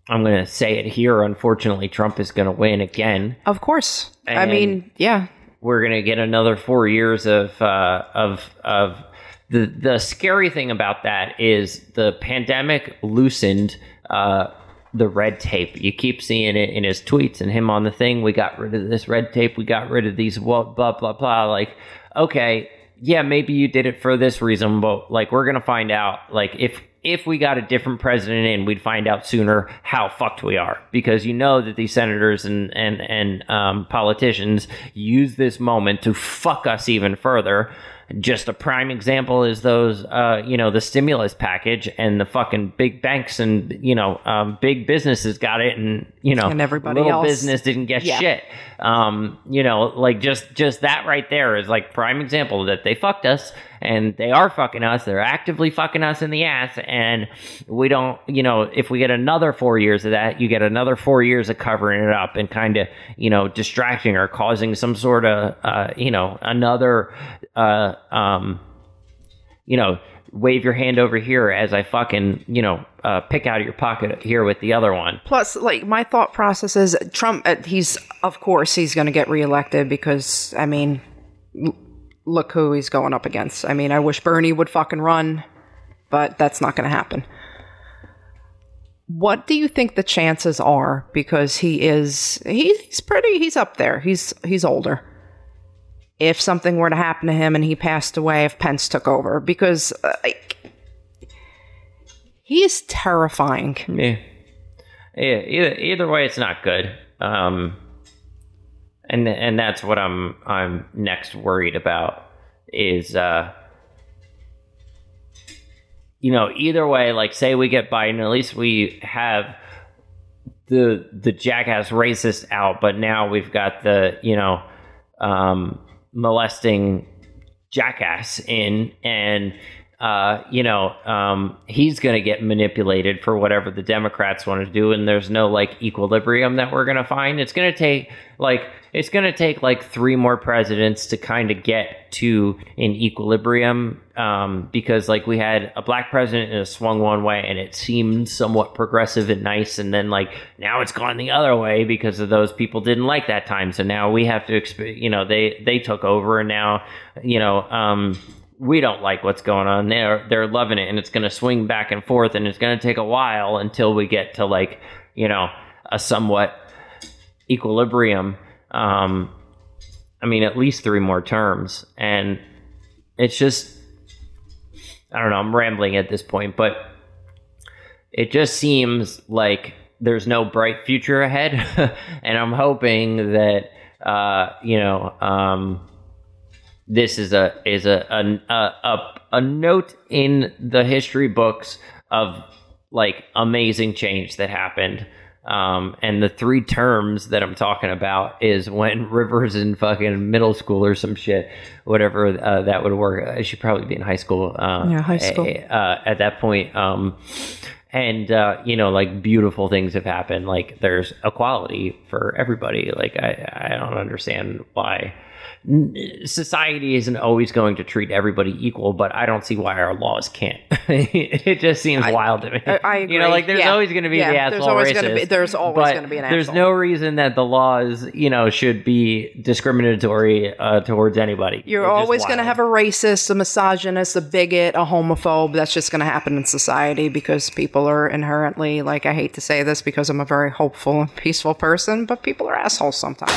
I'm going to say it here. Unfortunately, Trump is going to win again. Of course. I mean, yeah. We're going to get another four years of uh, of of the the scary thing about that is the pandemic loosened uh, the red tape. You keep seeing it in his tweets and him on the thing. We got rid of this red tape. We got rid of these blah blah blah blah. Like, okay, yeah, maybe you did it for this reason, but like we're gonna find out. Like if if we got a different president in, we'd find out sooner how fucked we are because you know that these senators and and and um, politicians use this moment to fuck us even further. Just a prime example is those, uh, you know, the stimulus package and the fucking big banks and you know, um, big businesses got it, and you know, And everybody little else- business didn't get Yeah. shit. Um, you know, like just just that right there is like prime example that they fucked us and they are fucking us. They're actively fucking us in the ass, and we don't. You know, if we get another four years of that, you get another four years of covering it up and kind of you know distracting or causing some sort of uh, you know another uh, um, you know wave your hand over here as I fucking, you know, uh, pick out of your pocket here with the other one. Plus, like my thought process is Trump. Uh, he's of course he's going to get reelected because I mean, look who he's going up against. I mean, I wish Bernie would fucking run, but that's not going to happen. What do you think the chances are? Because he is he's pretty he's up there. He's he's older. If something were to happen to him and he passed away, if Pence took over, because uh, like, he is terrifying. Yeah. Yeah. Either, either way, it's not good. Um, and and that's what I'm I'm next worried about is uh, you know either way like say we get Biden at least we have the the jackass racist out but now we've got the you know um, molesting jackass in and uh, you know, um, he's going to get manipulated for whatever the Democrats want to do, and there's no like equilibrium that we're going to find. It's going to take like it's going to take like three more presidents to kind of get to an equilibrium, um, because like we had a black president and it swung one way, and it seemed somewhat progressive and nice, and then like now it's gone the other way because of those people didn't like that time, so now we have to, exp- you know, they they took over, and now you know. Um, we don't like what's going on. They're they're loving it, and it's going to swing back and forth, and it's going to take a while until we get to like you know a somewhat equilibrium. Um, I mean, at least three more terms, and it's just I don't know. I'm rambling at this point, but it just seems like there's no bright future ahead, [laughs] and I'm hoping that uh, you know. Um, this is a is a a, a a note in the history books of like amazing change that happened. Um, and the three terms that I'm talking about is when [laughs] Rivers in fucking middle school or some shit, whatever uh, that would work. I should probably be in high school. Uh, Yeah, high school. uh, at that point. Um, and uh, you know, like beautiful things have happened. Like there's equality for everybody. Like I, I don't understand why society isn't always going to treat everybody equal, but I don't see why our laws can't. [laughs] it just seems wild to me. I- I You know, like there's Yeah. always going to be Yeah, the there's asshole always gonna be- there's always gonna be an There's asshole. no reason that the laws, you know, should be discriminatory uh, towards anybody. You're It's always going to have a racist, a misogynist, a bigot, a homophobe. That's just going to happen in society because people are inherently, like, I hate to say this because I'm a very hopeful and peaceful person, but people are assholes sometimes.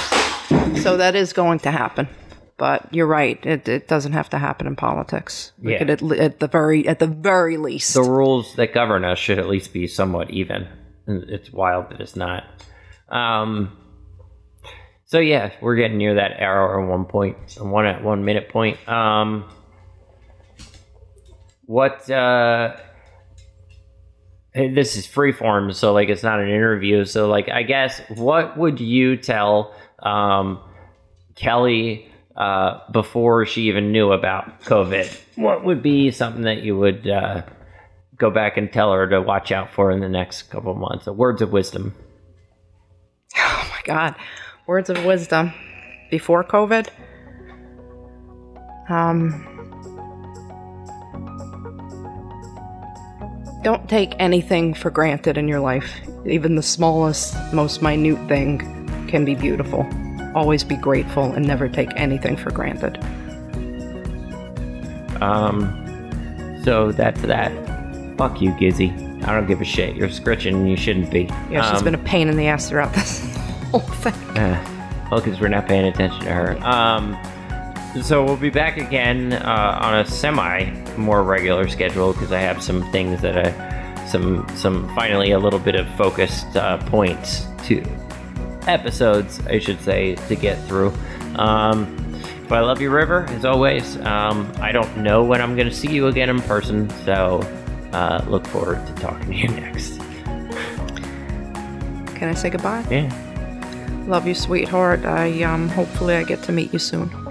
So that is going to happen. But you're right; it, it doesn't have to happen in politics. We Yeah. could at, at the very at the very least. the rules that govern us should at least be somewhat even. It's wild that it's not. Um, so yeah, we're getting near that hour and one point, one at one minute point. Um, what? Uh, hey, this is freeform, so like it's not an interview. So like, I guess what would you tell um, Kelly uh, before she even knew about COVID? What would be something that you would uh, go back and tell her to watch out for in the next couple of months? The words of wisdom. oh my God, words of wisdom before COVID. Um, don't take anything for granted in your life. Even the smallest, most minute thing can be beautiful. Always be grateful and never take anything for granted. Um, so that's that. Fuck you, Gizzy. I don't give a shit. You're scritching and you shouldn't be. Yeah, she's Um, been a pain in the ass throughout this [laughs] whole thing. Uh, [laughs] well, because we're not paying attention to her. Um, so we'll be back again uh, on a semi more regular schedule because I have some things that I, some some finally a little bit of focused uh, points to episodes, I should say, to get through. Um, but I love you, River, as always. Um, I don't know when I'm going to see you again in person, so uh, look forward to talking to you [laughs] next. Can I say goodbye? Yeah. Love you, sweetheart. I um hopefully I get to meet you soon.